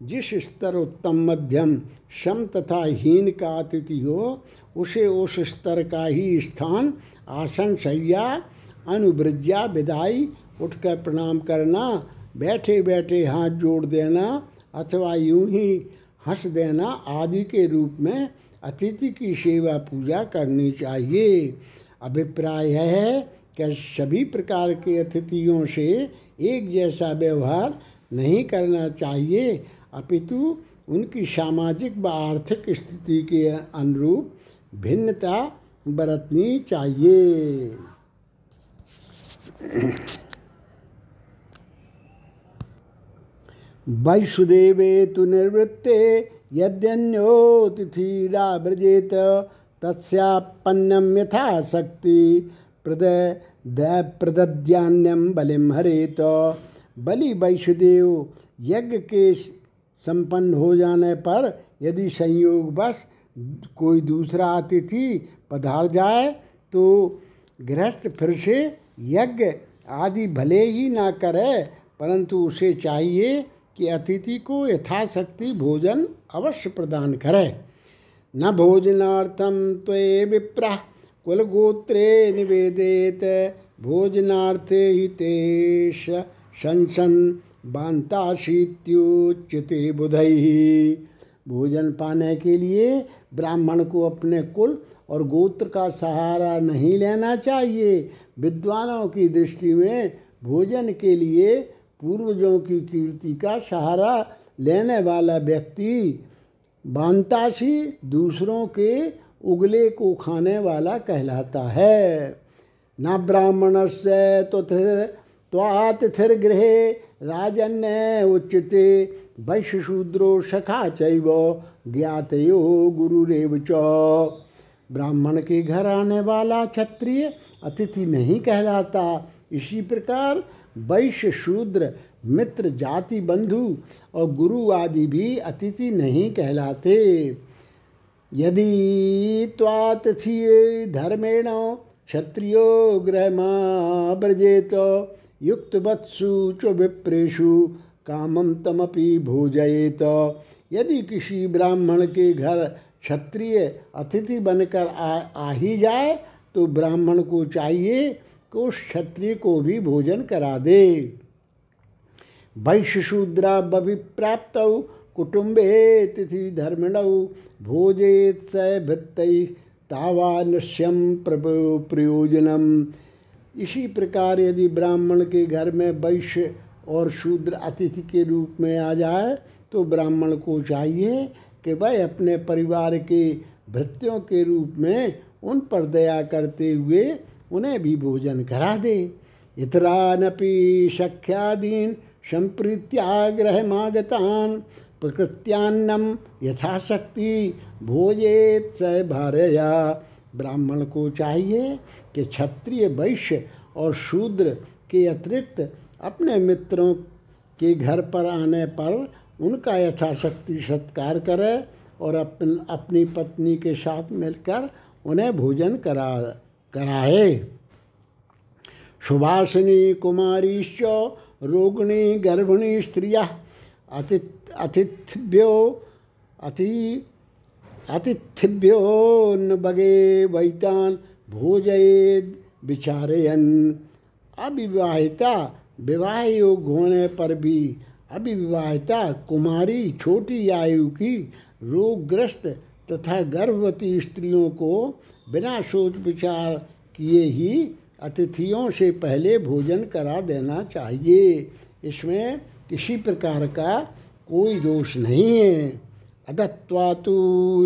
जिस स्तर उत्तम मध्यम सम तथा हीन का अतिथि हो उसे उस स्तर का ही स्थान, आसन, शैया, अनुवृज्या, विदाई, उठकर प्रणाम करना बैठे बैठे हाथ जोड़ देना, अथवा यूँ ही हंस देना आदि के रूप में अतिथि की सेवा पूजा करनी चाहिए। अभिप्राय है कि सभी प्रकार के अतिथियों से एक जैसा व्यवहार नहीं करना चाहिए। अपितु उनकी सामाजिक व आर्थिक स्थिति के अनुरूप भिन्नता बरतनी चाहिए। वैष्णुदेवे तो निर्वृत्ते यद्यन्योतिथिराव्रजेत तस्यापन्नम यथा शक्ति प्रद प्रदद्यान्यम बलिम हरेत। बलि वैष्णुदेव यज्ञ के संपन्न हो जाने पर यदि संयोग बस कोई दूसरा अतिथि पधार जाए तो गृहस्थ फिर से यज्ञ आदि भले ही ना करे, परंतु उसे चाहिए कि अतिथि को यथाशक्ति भोजन अवश्य प्रदान करे। न भोजनार्थम त्वे विप्रा कुलगोत्रे निवेदित। भोजनार्थे ही तेष संसन बांताशीत्युच्यते बुधै। भोजन पाने के लिए ब्राह्मण को अपने कुल और गोत्र का सहारा नहीं लेना चाहिए। विद्वानों की दृष्टि में भोजन के लिए पूर्वजों की कीर्ति का सहारा लेने वाला व्यक्ति बांतासी दूसरों के उगले को खाने वाला कहलाता है। न ब्राह्मण से तो त्वातिथिर्गृहे राजन्य उच्यते, वैश्यशूद्रो सखा चैव ज्ञातयो गुरुरेव च। ब्राह्मण के घर आने वाला क्षत्रिय अतिथि नहीं कहलाता। इसी प्रकार वैश्य शूद्र मित्र जाति बंधु और गुरु आदि भी अतिथि नहीं कहलाते। यदि त्वातिथि धर्मेण क्षत्रियो गृहमाव्रजेत युक्तवत्सु च विप्रेशु कामम तमपि भोजयेत। यदि किसी ब्राह्मण के घर क्षत्रिय अतिथि बनकर आ, आ ही जाए तो ब्राह्मण को चाहिए कि उस क्षत्रिय को भी भोजन करा दे। वैश्यशूद्रा बभिप्राप्त कुटुंबे तिथि धर्मिण भोजेत स भृत तावानुष्यम प्रयोजनम। इसी प्रकार यदि ब्राह्मण के घर में वैश्य और शूद्र अतिथि के रूप में आ जाए तो ब्राह्मण को चाहिए कि वह अपने परिवार के भृत्यों के रूप में उन पर दया करते हुए उन्हें भी भोजन करा दे। इतरानपि सख्यादीन संप्रीत्याग्रहमागतान प्रकृत्यान्नम यथाशक्ति भोजेत स भारया। ब्राह्मण को चाहिए कि क्षत्रिय वैश्य और शूद्र के अतिरिक्त अपने मित्रों के घर पर आने पर उनका यथाशक्ति सत्कार करे और अपन, अपनी पत्नी के साथ मिलकर उन्हें भोजन करा, कराए। सुभाषिनी कुमारीश्च रोगिणी गर्भिणी स्त्रिया अति अतिथिभ्यो अति अतिथिभ्यो न बगे वैतान भोजयेद विचारयन। अविवाहिता विवाह योग होने पर भी, अविवाहिता कुमारी छोटी आयु की रोगग्रस्त तथा गर्भवती स्त्रियों को बिना सोच विचार किए ही अतिथियों से पहले भोजन करा देना चाहिए। इसमें किसी प्रकार का कोई दोष नहीं है। अदत्वा तो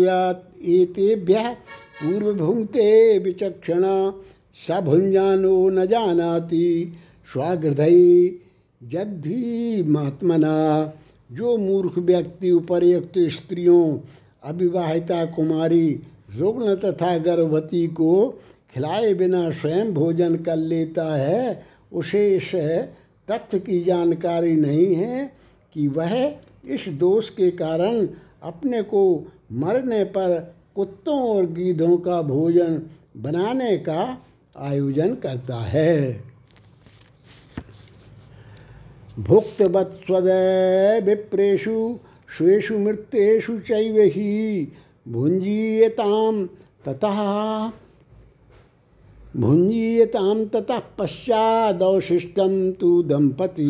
या एतेभ्य पूर्व भुंगते विचक्षण सभुंजानो न जानाति। स्वागृधई जद्धि महात्मना जो मूर्ख व्यक्ति उपर्युक्त स्त्रियों, अविवाहिता कुमारी, रुग्ण तथा गर्भवती को खिलाए बिना स्वयं भोजन कर लेता है, उसे इस तथ्य की जानकारी नहीं है कि वह इस दोष के कारण अपने को मरने पर कुत्तों और गीधों का भोजन बनाने का आयोजन करता है। भुक्तवत्स्वदय विप्रेशु स्वेशु मृत्येषु चैव ही भुंजीयताम ततः भुंजीयताम ततः पश्चादवशिष्टम तु दंपति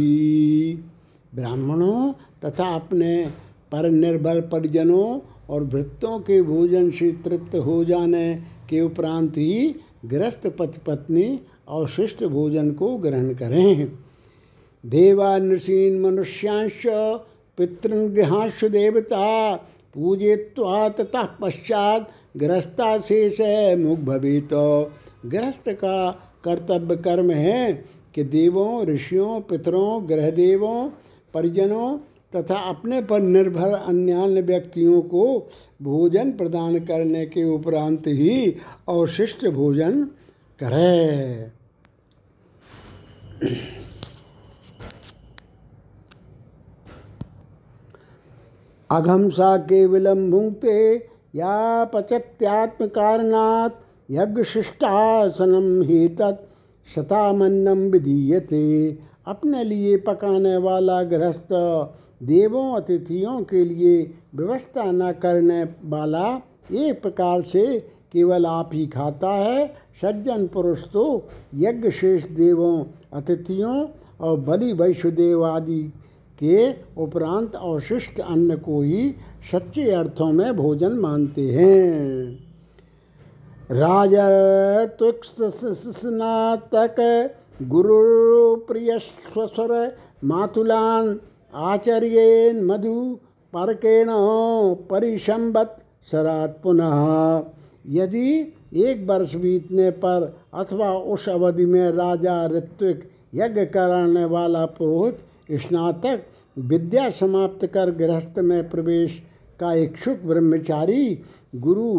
ब्राह्मणों तथा अपने पर निर्भर परिजनों और भृत्यों के भोजन से तृप्त हो जाने के उपरांत ही गृहस्थ पति पत्नी अवशिष्ट भोजन को ग्रहण करें। देवा नृषीन मनुष्यांश पितृगृहांश देवता पूजित्वा ततः पश्चात गृहस्था शेष मुख भवित गृहस्थ का कर्तव्य कर्म है कि देवों, ऋषियों, पितरों ग्रहदेवों परिजनों तथा अपने पर निर्भर अन्य व्यक्तियों को भोजन प्रदान करने के उपरांत ही अवशिष्ट भोजन करे। अघमसा केवलम भुंगते या पचत्यात्म कारणात् यज्ञशिष्टासनम ही तत् शतामन्नम विधीयते। अपने लिए पकाने वाला गृहस्थ देवों, अतिथियों के लिए व्यवस्था न करने वाला एक प्रकार से केवल आप ही खाता है। सज्जन पुरुष तो यज्ञ शेष देवों, अतिथियों और बलि वैष्णदेव आदि के उपरांत अवशिष्ट अन्न को ही सच्चे अर्थों में भोजन मानते हैं। राजत्वस्नातक गुरु प्रिय स्वस्वर मातुलान आचार्येन मधु परकेण परिशंबत सरात पुनः। यदि एक वर्ष बीतने पर अथवा उस अवधि में राजा ऋत्विक यज्ञ कराने वाला पुरोहित स्नातक विद्या समाप्त कर गृहस्थ में प्रवेश का इच्छुक ब्रह्मचारी, गुरु,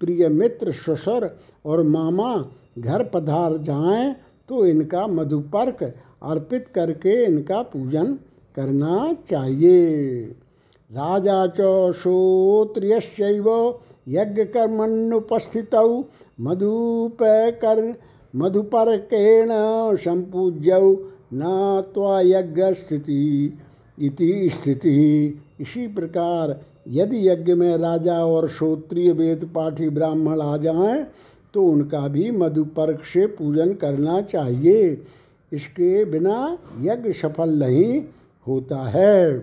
प्रिय मित्र, ससुर और मामा घर पधार जाएँ तो इनका मधुपर्क अर्पित करके इनका पूजन करना चाहिए। राजा च यज्ञ कर्मण्युपस्थित मधुपर मधुपर्केण संपूज्य न यज्ञ स्थिति इति स्थिति। इसी प्रकार यदि यज्ञ में राजा और श्रोत्रिय वेद पाठी ब्राह्मण आ जाएँ तो उनका भी मधुपर्क से पूजन करना चाहिए। इसके बिना यज्ञ सफल नहीं होता है।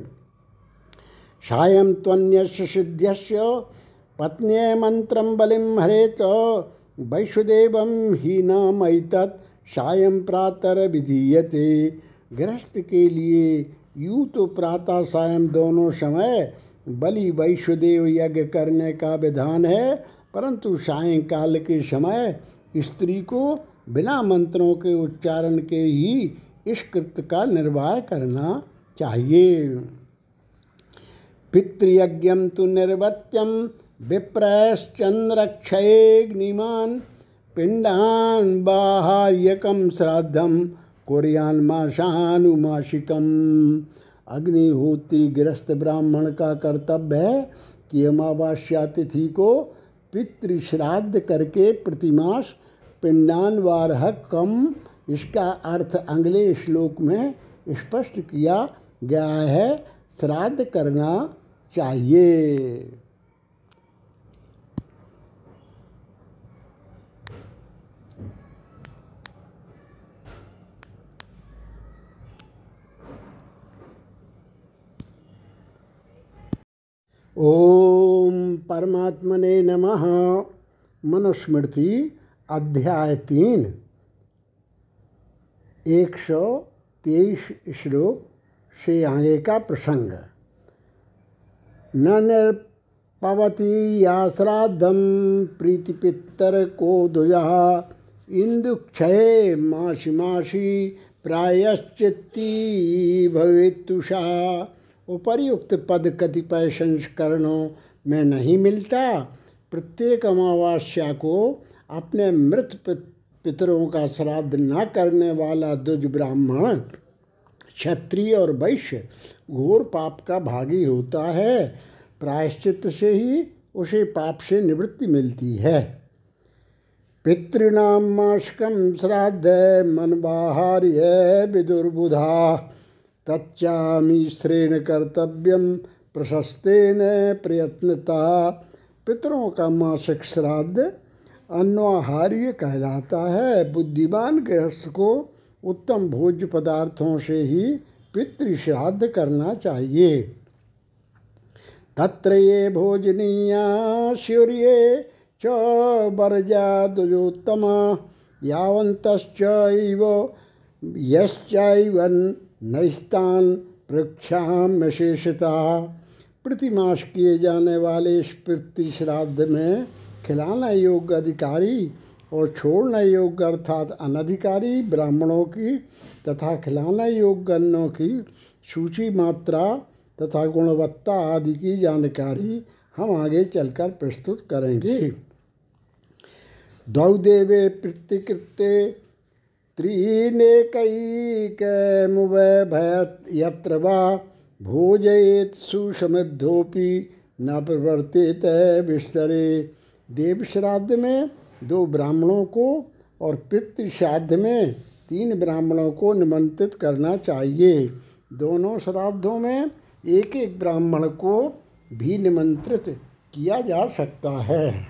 सायं त्वन्यस्य सिद्ध्यस्य पत्न्ये मंत्रम बलिम हरेत वैश्वदेव ही नैतत् सायं प्रातर विधीयते। गृहस्थ के लिए यूँ तो प्रातः, सायं दोनों समय बलि वैश्वदेव यज्ञ करने का विधान है, परंतु सायंकाल के समय स्त्री को बिना मंत्रों के उच्चारण के ही इस कृत्य का निर्वाह करना चाहिए। पितृयज्ञ तो निर्वत्यम विप्रश्चंद्रक्षयग्निमान पिंडान बाह्यकम श्राद्धम कुरियान माशानुमाशिकम अग्निहोत्री ग्रस्त ब्राह्मण का कर्तव्य है कि अमावास्या तिथि को पितृश्राद्ध करके प्रतिमास पिंडान वारह कम इसका अर्थ अगले श्लोक में स्पष्ट किया गया है, श्राद्ध करना चाहिए। ओम परमात्मने नमः। मनुस्मृति अध्याय तीन। एक सौ तेईस श्लोक से आगे का प्रसंग। न निर्पवती या श्राद्धम प्रीतिपितर को दुजा इंदुक्षय मासी मासी प्रायश्चित्ती भवितुषा उपर्युक्त पद कतिपय संस्करणों में नहीं मिलता। प्रत्येक अमावस्या को अपने मृत पितरों का श्राद्ध न करने वाला दुज ब्राह्मण, क्षत्रिय और वैश्य घोर पाप का भागी होता है। प्रायश्चित से ही उसे पाप से निवृत्ति मिलती है। पितृणाम मास्कम श्राद्ध मनबाहार्य विदुर्बुधा। तच्चामीश्रेण कर्तव्यम न प्रयत्नता। पितरों का मासिक श्राद्ध अन्नहार्य कहलाता है। बुद्धिमान गृहस्थ को उत्तम भोज्य पदार्थों से ही पितृ श्राद्ध करना चाहिए। तत्र ये भोजनीया सूर्य च वर्जा दुजोत्तमा यावन्तश्चैव यश्चैवन् नैस्तान प्रक्षाम विशेषता प्रतिमास किए जाने वाले इस प्रति श्राद्ध में खिलाना योग्य अधिकारी और छोड़ना योग्य अर्थात अनधिकारी ब्राह्मणों की तथा खिलाना योग्य अन्नों की सूची मात्रा तथा गुणवत्ता आदि की जानकारी हम आगे चलकर प्रस्तुत करेंगे। द्वौदेवे प्रतिकृत्य त्रीनेकैकमुभयभयत् यत्र वा भोजयेत् सुसमृद्धोपि न प्रवर्तित विस्तरे। देव श्राद्ध में दो ब्राह्मणों को और पितृ श्राद्ध में तीन ब्राह्मणों को निमंत्रित करना चाहिए। दोनों श्राद्धों में एक एक ब्राह्मण को भी निमंत्रित किया जा सकता है।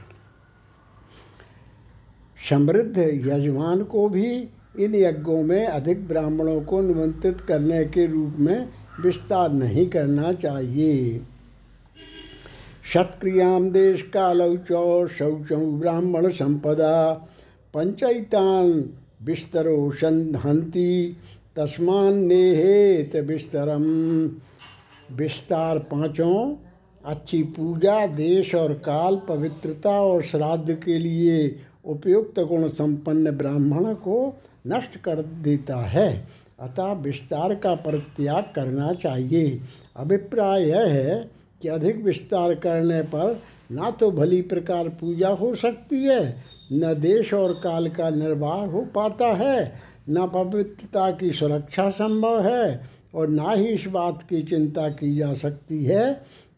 समृद्ध यजमान को भी इन यज्ञों में अधिक ब्राह्मणों को निमंत्रित करने के रूप में विस्तार नहीं करना चाहिए। शतक्रियाम देश कालौ चौ शौचौ ब्राह्मण संपदा पंचयतान बिस्तरो संहंती तस्मान नेहेत बिस्तरम। विस्तार पाँचों, अच्छी पूजा देश और काल पवित्रता और श्राद्ध के लिए उपयुक्त गुण संपन्न ब्राह्मण को नष्ट कर देता है। अतः विस्तार का परित्याग करना चाहिए। अभिप्राय यह है कि अधिक विस्तार करने पर ना तो भली प्रकार पूजा हो सकती है, न देश और काल का निर्वाह हो पाता है, न पवित्रता की सुरक्षा संभव है और ना ही इस बात की चिंता की जा सकती है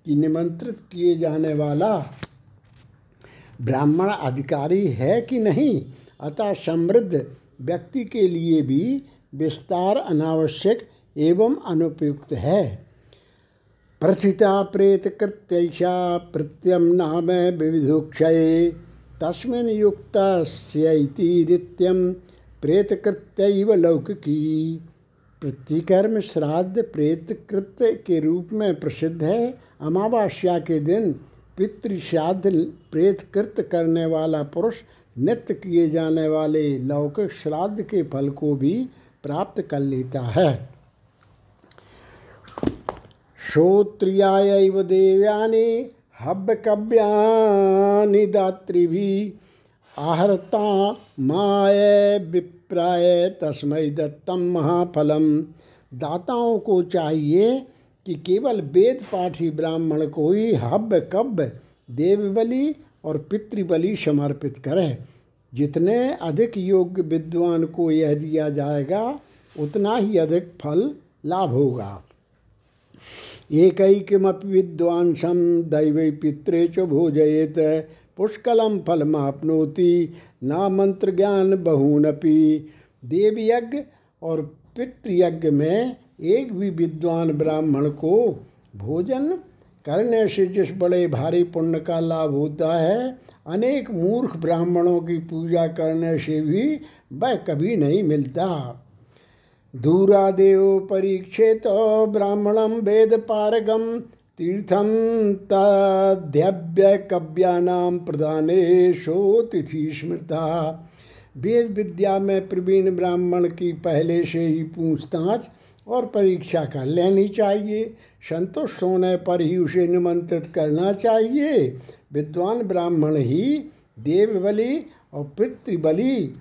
कि निमंत्रित किए जाने वाला ब्राह्मण अधिकारी है कि नहीं? अतः समृद्ध व्यक्ति के लिए भी विस्तार अनावश्यक एवं अनुपयुक्त है। प्रथिता प्रेत कृत्यैषा प्रत्यम नाम विविधुक्षये। तस्मिन् युक्त नित्यम प्रेतकृत्यैव लौकिकी। प्रतिकर्म श्राद्ध प्रेतकृत्य के रूप में प्रसिद्ध है। अमावास्या के दिन पितृश्राद्ध प्रेतकृत करने वाला पुरुष, नित्य किए जाने वाले लौकिक श्राद्ध के फल को भी प्राप्त कर लेता है। श्रोत्रियाय देव्यानि हव्यकव्यानि भी आहरता माय विप्राय तस्मय दत्तम महाफलम दाताओं को चाहिए कि केवल वेद पाठी ब्राह्मण को ही हव्य कव्य देव बलि और पितृबलि समर्पित करें। जितने अधिक योग्य विद्वान को यह दिया जाएगा, उतना ही अधिक फल लाभ होगा। एक किमपि विद्वांसम दैव पित्रे च भोजयेत, पुष्कलम फलमापनोति न मंत्र ज्ञान बहूनपि। देवयज्ञ और पितृयज्ञ में एक भी विद्वान ब्राह्मण को भोजन करने से जिस बड़े भारी पुण्य का लाभ होता है, अनेक मूर्ख ब्राह्मणों की पूजा करने से भी वह कभी नहीं मिलता। दूरादेव परीक्षित ब्राह्मणम वेद पारगम तीर्थम तद्यव्य कव्यानाम प्रदानेशो तिथि स्मृता। वेद विद्या में प्रवीण ब्राह्मण की पहले से ही पूछताछ और परीक्षा कर लेनी चाहिए। संतुष्ट होने पर ही उसे निमंत्रित करना चाहिए। विद्वान ब्राह्मण ही देव बलि और पितृबलि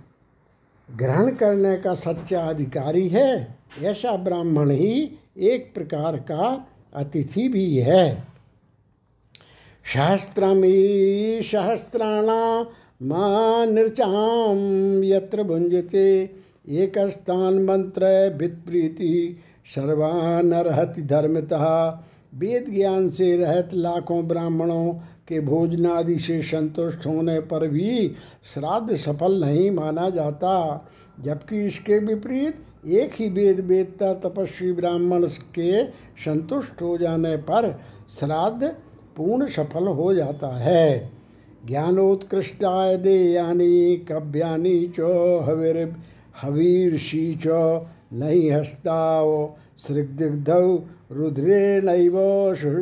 ग्रहण करने का सच्चा अधिकारी है। ऐसा ब्राह्मण ही एक प्रकार का अतिथि भी है। सहस्त्रमी सहस्त्राणा माँ निर्चाम यत्र भुंजते एक स्थान मंत्र विप्रीति सर्वानर्हति धर्मतः। वेद ज्ञान से रहत लाखों ब्राह्मणों के भोजनादि से संतुष्ट होने पर भी श्राद्ध सफल नहीं माना जाता, जबकि इसके विपरीत एक ही वेद वेदता तपस्वी ब्राह्मण के संतुष्ट हो जाने पर श्राद्ध पूर्ण सफल हो जाता है। ज्ञानोत्कृष्टाय देयानी कव्यानी चो हविर हवीर्षि च नहीं हस्ताव सृग्धौ रुद्रे नैव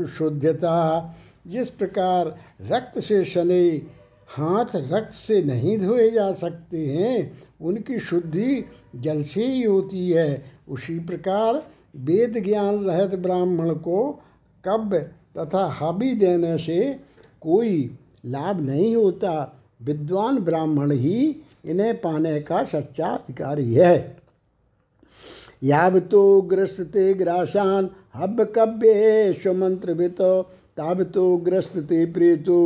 शुद्धता जिस प्रकार रक्त से शनि हाथ रक्त से नहीं धोए जा सकते हैं, उनकी शुद्धि जल से ही होती है। उसी प्रकार वेद ज्ञान रहत ब्राह्मण को कब तथा हाबी देने से कोई लाभ नहीं होता। विद्वान ब्राह्मण ही इन्हें पाने का सच्चा अधिकारी है। याव तो ग्रस्तते ग्रासान हब कव्य सुमंत्र ताब तो ग्रस्तते प्रेतो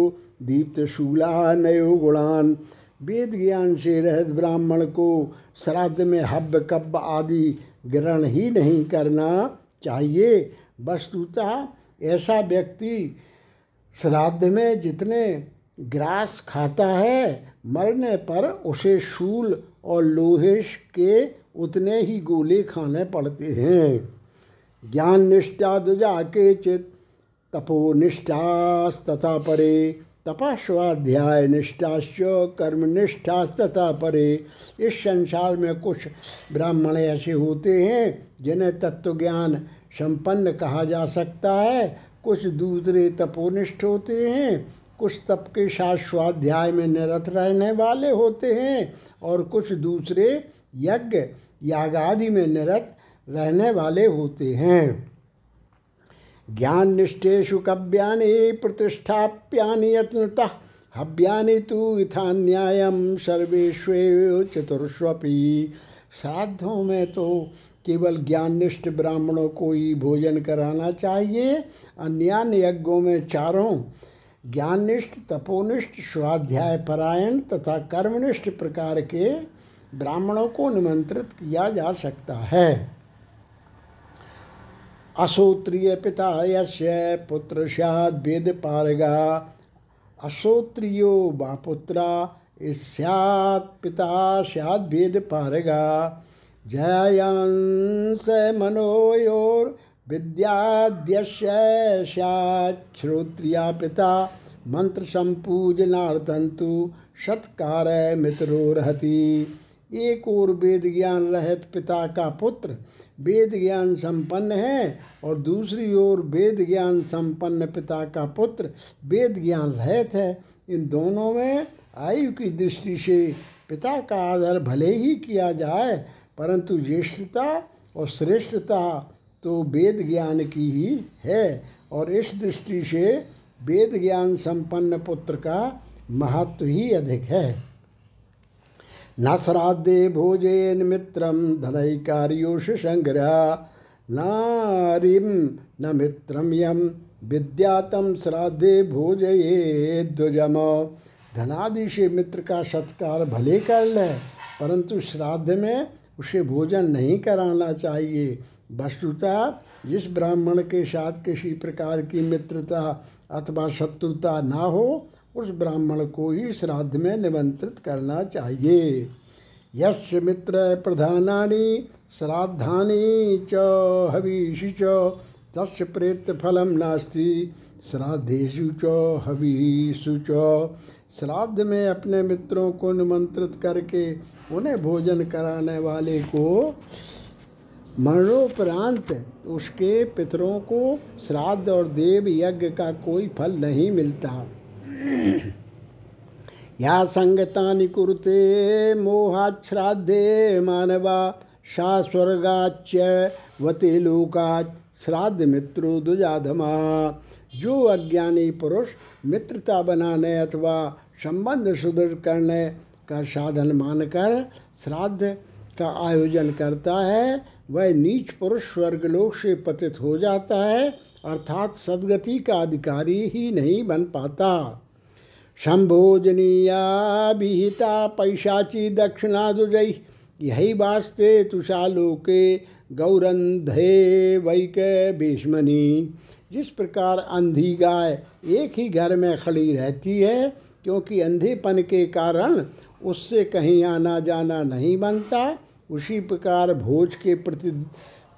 दीप्त शूला नयो गुणान। वेद ज्ञान से रहत ब्राह्मण को श्राद्ध में हब कब्ब आदि ग्रहण ही नहीं करना चाहिए। वस्तुतः ऐसा व्यक्ति श्राद्ध में जितने ग्रास खाता है मरने पर उसे शूल और लोहेश के उतने ही गोले खाने पड़ते हैं। ज्ञान निष्ठा दुजा के चित तपो निष्ठास तथा परे तपास्वाध्याय निष्ठाश्च तथा परे। इस संसार में कुछ ब्राह्मण ऐसे होते हैं, जिन्हें तत्व ज्ञान संपन्न कहा जा सकता है। कुछ दूसरे तपोनिष्ठ होते हैं कुछ तप के साथ स्वाध्याय में निरत रहने वाले होते हैं और कुछ दूसरे यज्ञ, यागादि में निरत रहने वाले होते हैं। ज्ञान निष्ठेशु कव्यानि प्रतिष्ठाप्यानि यत्नतः हव्यानि तो इथा न्यायम सर्वेश्व श्राद्धों में तो केवल ज्ञाननिष्ठ ब्राह्मणों को ही भोजन कराना चाहिए अन्य यज्ञों में चारों ज्ञाननिष्ठ, तपोनिष्ठ स्वाध्याय परायण तथा कर्मनिष्ठ प्रकार के ब्राह्मणों को निमंत्रित किया जा सकता है। अश्रोत्रिय पिता यस्य, पुत्र सैद वेद पारगा। अश्रोत्रियो वा पुत्रा स्यात् पिता सैद वेद पारगा। जयांस मनोयोर विद्याद्यस्य पिता मंत्र संपूजनार्थंतु सत्कार मित्रो रहती। एक और वेद ज्ञान रहित पिता का पुत्र वेद ज्ञान संपन्न है और दूसरी ओर वेद ज्ञान संपन्न पिता का पुत्र वेद ज्ञान रहित है। इन दोनों में आयु की दृष्टि से पिता का आदर भले ही किया जाए, परंतु ज्येष्ठता और श्रेष्ठता तो वेद ज्ञान की ही है। और इस दृष्टि से वेद ज्ञान संपन्न पुत्र का महत्व ही अधिक है। न श्राद्धे भोजेन मित्रम धनैकार्योष संग्रह। नारिम न मित्रम यम विद्यातम श्राद्धे भोजये द्वजम। धनादि से मित्र का सत्कार भले कर ले, परंतु श्राद्ध में उसे भोजन नहीं कराना चाहिए। वस्तुता जिस ब्राह्मण के साथ किसी प्रकार की मित्रता अथवा शत्रुता ना हो, उस ब्राह्मण को ही श्राद्ध में निमंत्रित करना चाहिए। यश मित्र प्रधानानि, श्राद्धानि च, हवीषि च तस् प्रेत फलम नास्ति श्राद्धेशु च, हवीषु च। श्राद्ध में अपने मित्रों को निमंत्रित करके उन्हें भोजन कराने वाले को मरणोपरांत उसके पितरों को श्राद्ध और देव यज्ञ का कोई फल नहीं मिलता। या संगतानि कुरुते मोहाच्छ्राद्धे मानवा सा स्वर्गाच्च वते श्राद्ध मित्रो दुजाधमा। जो अज्ञानी पुरुष मित्रता बनाने अथवा संबंध सुदृढ़ करने का साधन मानकर श्राद्ध का आयोजन करता है वह नीच पुरुष स्वर्गलोक से पतित हो जाता है, अर्थात सदगति का अधिकारी ही नहीं बन पाता। संभोजनीया विहिता पैशाची दक्षिणा दुजई यही वास्ते तुषालोके गौरंधे वैक भीष्मनी। जिस प्रकार अंधी गाय एक ही घर में खड़ी रहती है, क्योंकि अंधेपन के कारण उससे कहीं आना जाना नहीं बनता उसी प्रकार भोज के प्रति,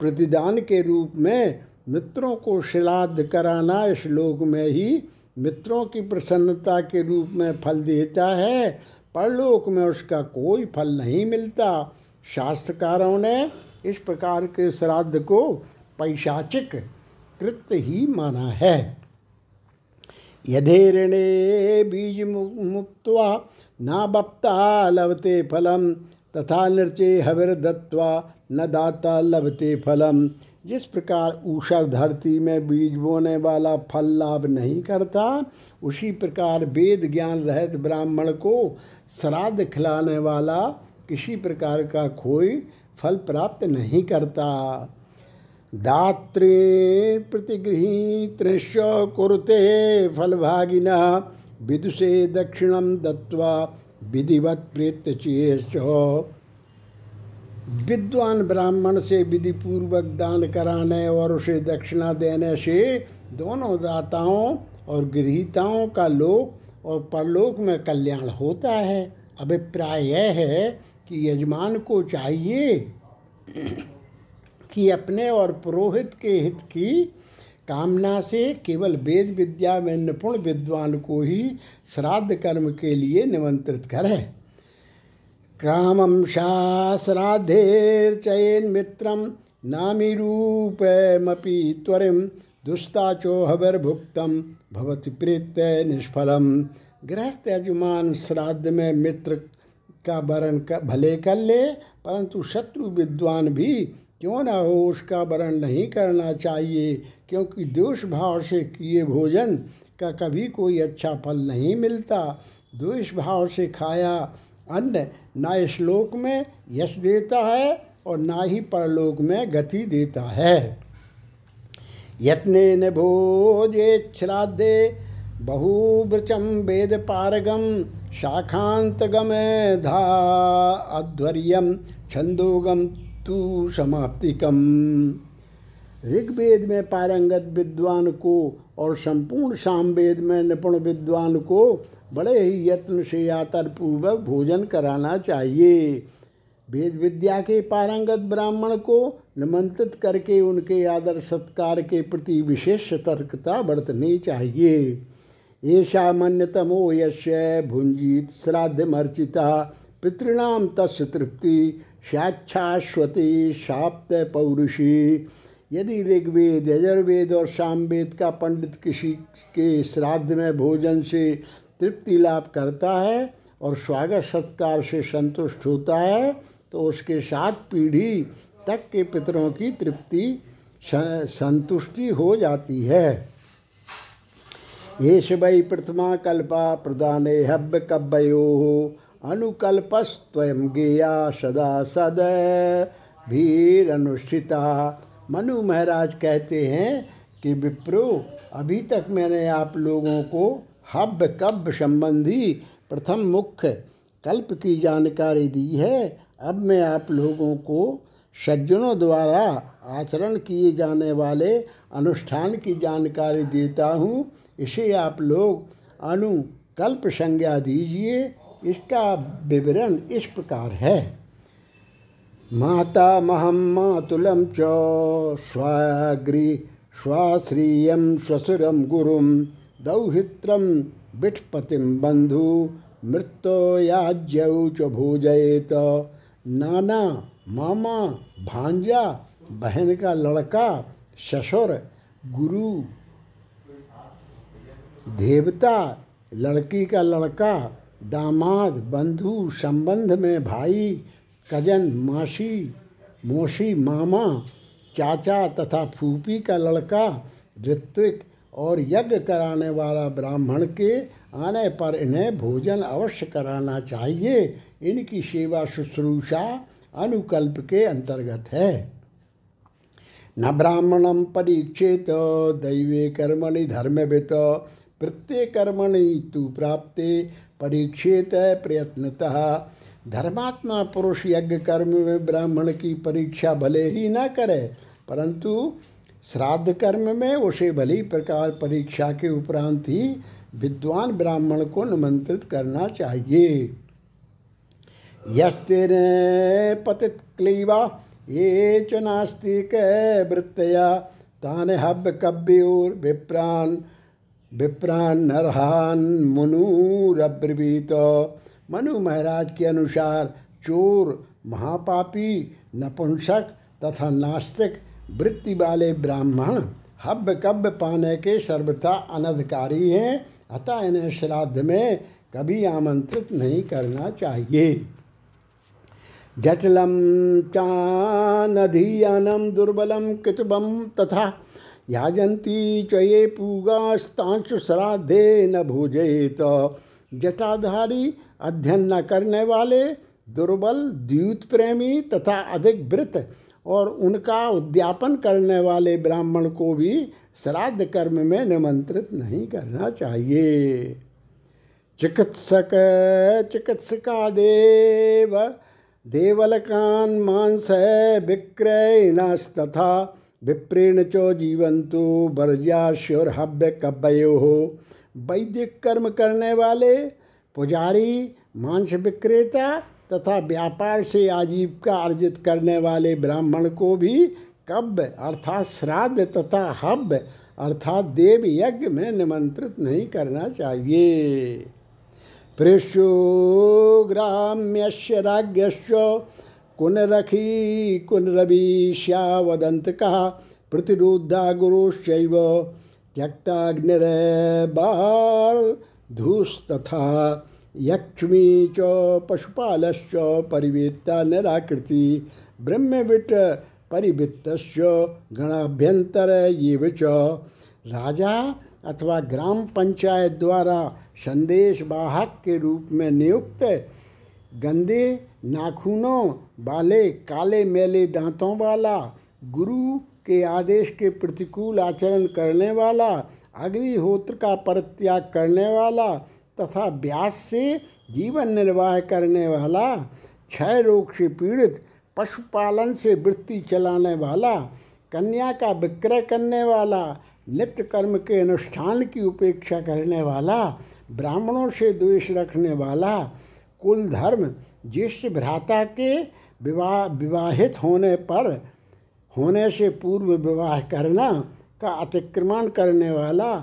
प्रतिदान के रूप में मित्रों को श्राद्ध कराना इस लोक में ही मित्रों की प्रसन्नता के रूप में फल देता है। परलोक में उसका कोई फल नहीं मिलता। शास्त्रकारों ने इस प्रकार के श्राद्ध को पैशाचिक कृत्य ही माना है। यधेरणे बीज मुक्त ना बप्ता लभते फलम। तथा नृचे हविर दत्वा न दाता लभते फलम। जिस प्रकार ऊषर धरती में बीज बोने वाला फल लाभ नहीं करता, उसी प्रकार वेद ज्ञान रहित ब्राह्मण को श्राद्ध खिलाने वाला किसी प्रकार का कोई फल प्राप्त नहीं करता। दात्रे प्रतिगृहीतृश कुरुते फलभागिना विदुषे दक्षिणम दत्वा विधिवत प्रेत विद्वान ब्राह्मण से विधि पूर्वक दान कराने और उसे दक्षिणा देने से दोनों दाताओं और गृहिताओं का लोक और परलोक में कल्याण होता है। अभिप्राय यह है कि यजमान को चाहिए कि अपने और पुरोहित के हित की कामना से केवल वेद विद्या में निपुण विद्वान को ही श्राद्ध कर्म के लिए निमंत्रित करे करें क्रामं शास्राधेर्चयेन् मित्रं नामीरूपमपि त्वरिम दुस्ताचो हविर्भुक्तम भवति प्रीत निष्फलम। गृहस्थ यजमान श्राद्ध में मित्र का वरण भले कर ले, परंतु शत्रु विद्वान भी क्यों न हो उसका वरण नहीं करना चाहिए? क्योंकि दोष भाव से किए भोजन का कभी कोई अच्छा फल नहीं मिलता। द्वेष भाव से खाया अन्न न श्लोक में यश देता है और ना ही परलोक में गति देता है। यत्ने न भोजे श्राद्धे बहुवृचम वेद पारगम शाखांतगम धा अध्वर्यम छंदोगम तु समाप्तिकम। ऋग्वेद में पारंगत विद्वान को और संपूर्ण सामवेद में निपुण विद्वान को बड़े ही यत्न से यातर पूर्वक भोजन कराना चाहिए। वेद विद्या के पारंगत ब्राह्मण को निमंत्रित करके उनके आदर सत्कार के प्रति विशेष सतर्कता बरतनी चाहिए। ऐसा मन्यतमो यश्य भुंजित श्राद्धमर्चिता। पितृणाम तस् तृप्ति। साक्षाश्वती शाप्त पौरुषी यदि ऋग्वेद, यजुर्वेद और सामवेद का पंडित किसी के श्राद्ध में भोजन से तृप्ति लाभ करता है और स्वागत सत्कार से संतुष्ट होता है तो उसके साथ पीढ़ी तक के पितरों की तृप्ति संतुष्टि हो जाती है। येष वै प्रथमा कल्पा प्रदाने हव्य कब्बयो अनुकल्पस्वयं गेया सदा सद भीर अनुष्ठिता मनु महाराज कहते हैं कि विप्रो, अभी तक मैंने आप लोगों को हव्य कब्य संबंधी प्रथम मुख्य कल्प की जानकारी दी है। अब मैं आप लोगों को सज्जनों द्वारा आचरण किए जाने वाले अनुष्ठान की जानकारी देता हूँ। इसे आप लोग अनुकल्प संज्ञा दीजिए। इसका विवरण इस प्रकार है। माता महम मातुलम च स्वाग्री स्वाश्रियम श्वसुरम गुरुम दौहित्रम बिठपतिम बंधु मृत्योयाज्यौ च भोजयेत। नाना, मामा, भांजा, बहन का लड़का, ससुर, गुरु, देवता, लड़की का लड़का दामाद, बंधु, संबंध में भाई, कज़न, मासी, मौसी, मामा, चाचा तथा फूफी का लड़का, ऋत्विक और यज्ञ कराने वाला ब्राह्मण के आने पर इन्हें भोजन अवश्य कराना चाहिए। इनकी सेवा शुश्रूषा अनुकल्प के अंतर्गत है। न ब्राह्मणम परीक्षित, दैवे कर्मणि धर्मवित, प्रत्येक कर्मणि तु प्राप्ते। परीक्षित प्रयत्नतः। धर्मात्मा पुरुष यज्ञ कर्म में ब्राह्मण की परीक्षा भले ही न करे, परंतु श्राद्ध कर्म में उसे भली प्रकार परीक्षा के उपरांत ही विद्वान ब्राह्मण को निमंत्रित करना चाहिए। यस्तेन पतित क्लीवा, ये च नास्तिक वृत्तया, तान हव्य कव्योर विप्रान विप्रान नरहान मुनुरब्रवीत। मनु महाराज के अनुसार चोर, महापापी, नपुंसक तथा नास्तिक, वृत्ति वाले ब्राह्मण हव्य कव्य पाने के सर्वथा अनधिकारी हैं, अतः इन्हें श्राद्ध में कभी आमंत्रित नहीं करना चाहिए। जटिलम चानधीयानम दुर्बलम कृतबम तथा याजंती च ये श्राद्धे न भोजेत। जटाधारी अध्ययन न करने वाले, दुर्बल द्यूत प्रेमी तथा अधिक वृत और उनका उद्यापन करने वाले ब्राह्मण को भी श्राद्ध कर्म में निमंत्रित नहीं करना चाहिए। चिकित्सक, चिकित्सका देव, देवलकान मांस विक्रय तथा विप्रेण चो जीवंतु हव्य कब्यो हो वैदिक कर्म करने वाले, पुजारी, मांस विक्रेता तथा व्यापार से आजीविका अर्जित करने वाले ब्राह्मण को भी कब्य अर्थात श्राद्ध तथा हव्य अर्थात देव यज्ञ में निमंत्रित नहीं करना चाहिए। पृशु ग्राम्यस्य राज्ञश्च कुन रखी कुन रवि श्यावदंत कहा प्रतिरोधा गुरुश्चैव त्यक्ताग्निरबार धूस्तथा, यक्ष्मी च पशुपालश्च, परिवेत्ता निराकृति ब्रह्मविट परिवृत्त गणाभ्यंतर ये च। राजा अथवा ग्राम पंचायत द्वारा संदेश वाहक के रूप में नियुक्त गंदे नाखूनों वाले काले मेले दांतों वाला, गुरु के आदेश के प्रतिकूल आचरण करने वाला, अग्निहोत्र का परित्याग करने वाला तथा व्यास से जीवन निर्वाह करने वाला, क्षय रोग से पीड़ित, पशुपालन से वृत्ति चलाने वाला, कन्या का विक्रय करने वाला, नित्य कर्म के अनुष्ठान की उपेक्षा करने वाला, ब्राह्मणों से द्वेष रखने वाला कुल धर्म ज्येष्ठ भ्राता के विवाह, विवाहित होने पर, होने से पूर्व विवाह करना का अतिक्रमण करने वाला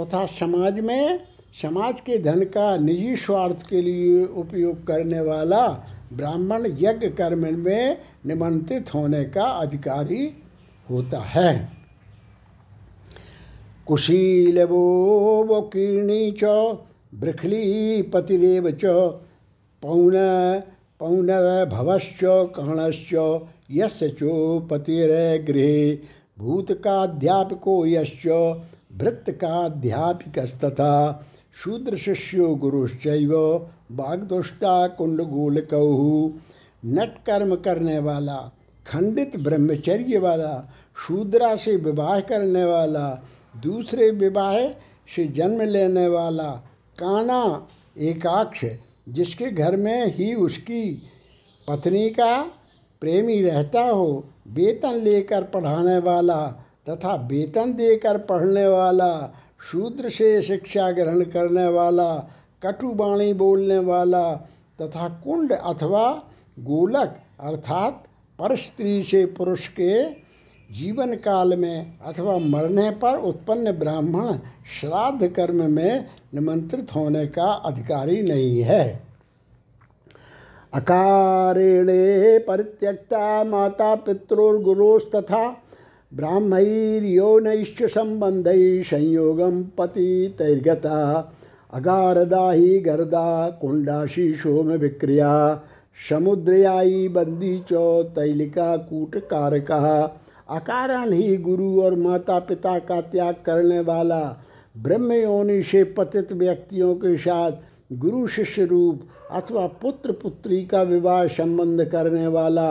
तथा समाज में, समाज के धन का निजी स्वार्थ के लिए उपयोग करने वाला ब्राह्मण यज्ञ कर्म में निमंत्रित होने का अधिकारी होता है। कुशीलवो वकीर्णी च बृखलीपतिरेव च, पौन पौनरभवश्च, कर्णश्च, यस्य चोपतिरगृहे भूतकाध्यापको यश्च भृत्तकाध्यापिकस्तथा, शूद्रशिष्यो गुरुश्चैव बागदुष्टा कुंडगोलकौ नट कर्म करने वाला खंडित ब्रह्मचर्य वाला शूद्रा से विवाह करने वाला दूसरे विवाह से जन्म लेने वाला काना एकाक्ष जिसके घर में ही उसकी पत्नी का प्रेमी रहता हो, वेतन लेकर पढ़ाने वाला तथा वेतन देकर पढ़ने वाला, शूद्र से शिक्षा ग्रहण करने वाला कटुबाणी बोलने वाला तथा कुंड अथवा गोलक अर्थात पर स्त्री से पुरुष के जीवन काल में अथवा मरने पर उत्पन्न ब्राह्मण श्राद्ध कर्म में निमंत्रित होने का अधिकारी नहीं है। अकारेणे परित्यक्ता माता पितृर्गुरोस्तथा ब्राह्मैर्योनैश्च संबंध संयोगम पति तैर्गता अगारदाही गर्दा कुंडाशी सोम विक्रिया समुद्रयाई बंदी चौ तैलिका कूट कारका अकारण ही गुरु और माता पिता का त्याग करने वाला ब्रह्म योनि से पतित व्यक्तियों के साथ गुरु शिष्य रूप अथवा पुत्र पुत्री का विवाह संबंध करने वाला,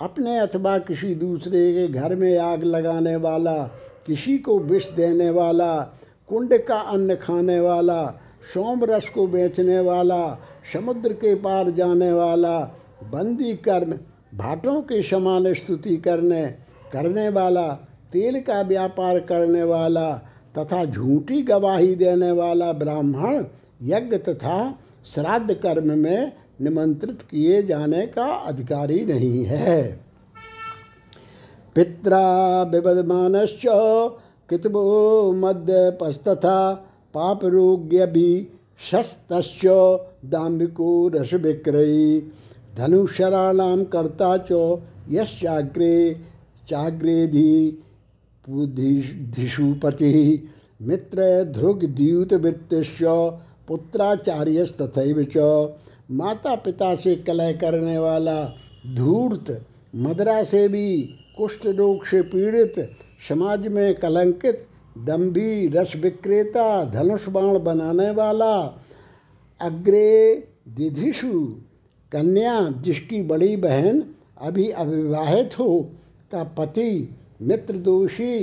अपने अथवा किसी दूसरे के घर में आग लगाने वाला, किसी को विष देने वाला, कुंड का अन्न खाने वाला, सोम रस को बेचने वाला, समुद्र के पार जाने वाला, बंदी कर्म, भाटों के समान स्तुति करने करने वाला, तेल का व्यापार करने वाला तथा झूठी गवाही देने वाला ब्राह्मण यज्ञ तथा श्राद्ध कर्म में निमंत्रित किए जाने का अधिकारी नहीं है। पित्रा विवदमान कितबो मद्यपस्तथा पापरोग्य भी शस्त दाम्भिको रस विक्रयी धनुषराणाम कर्ता च यश्चाग्रे चाग्रेधि बुद्धिषुपति मित्र ध्रुगद्यूतवृत्तिश्च पुत्राचार्यस्तथैव च। माता पिता से कलह करने वाला धूर्त, मदरा से भी कुष्ठ रोग से पीड़ित, समाज में कलंकित दम्भी रस विक्रेता, धनुष बाण बनाने वाला अग्रे दिधिशु कन्या जिसकी बड़ी बहन अभी अविवाहित हो का पति मित्र दोषी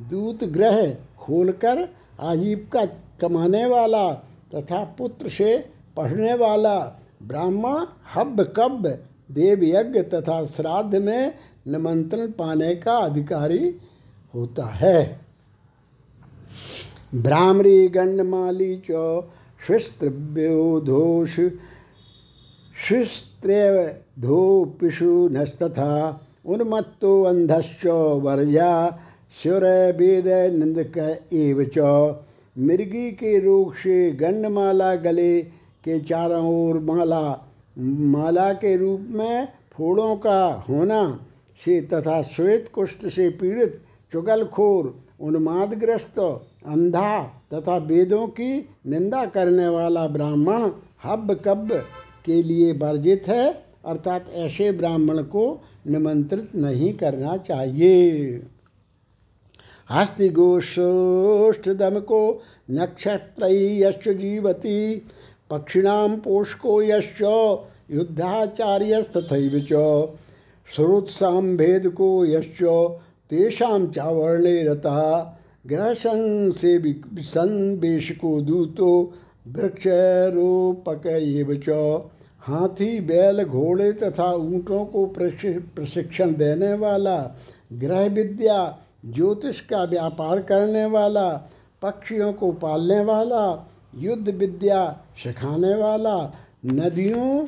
दूत ग्रह खोलकर आजीविका कमाने वाला तथा पुत्र से पढ़ने वाला ब्राह्मण हब कब देव यज्ञ तथा श्राद्ध में निमंत्रण पाने का अधिकारी होता है। भ्रामरी गंडमाली च शिस्त्रव्योधोष शिस्त्रेधोपिषु नस्तथा उन्मत्तो अंधश्च वर्या शुर वेद निंदक एव च। मृगी के रोग से गंडमाला गले के चारों ओर माला माला के रूप में फोड़ों का होना से तथा श्वेत कुष्ठ से पीड़ित चुगलखोर, उन्मादग्रस्त, अंधा तथा वेदों की निंदा करने वाला ब्राह्मण हब कब के लिए वर्जित है। अर्थात ऐसे ब्राह्मण को निमंत्रित नहीं करना चाहिए। हस्तिगोष्ठदम को नक्षत्र जीवती पक्षिणाम पोषको यश्च युद्धाचार्यस्तथैव च श्रोत्साम भेद को यश्च तेषाम चावर्णे रता ग्रह संवेश को दूतो, वृक्षारोपक हाथी, बैल, घोड़े तथा ऊँटों को प्रशिक्षण देने वाला ग्रह विद्या ज्योतिष का व्यापार करने वाला, पक्षियों को पालने वाला, युद्ध विद्या सिखाने वाला, नदियों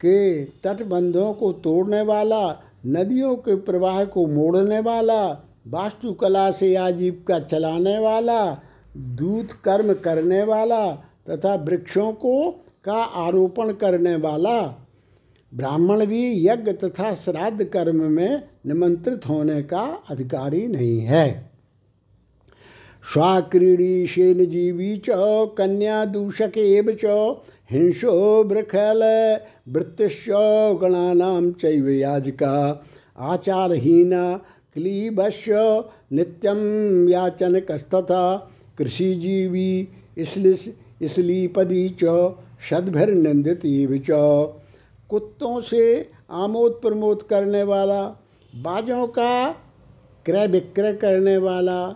के तटबंधों को तोड़ने वाला, नदियों के प्रवाह को मोड़ने वाला, वास्तुकला से आजीविका चलाने वाला, दूत कर्म करने वाला तथा वृक्षों को का आरोपण करने वाला ब्राह्मण भी यज्ञ तथा श्राद्ध कर्म में निमंत्रित होने का अधिकारी नहीं है। स्वाक्रीडी शेन जीवी च, कन्या दूषक एव च, हिंसो बृखल, वृत्तिश्च गणानाम चैव याजिका। आचारहीना क्लीबश नित्यम याचन कस्तथा कृषिजीवी इसलिए इसलिए पदी निंदित सदभिर्निंदित च कुत्तों से आमोद प्रमोद करने वाला, बाजों का क्रय विक्रय करने वाला,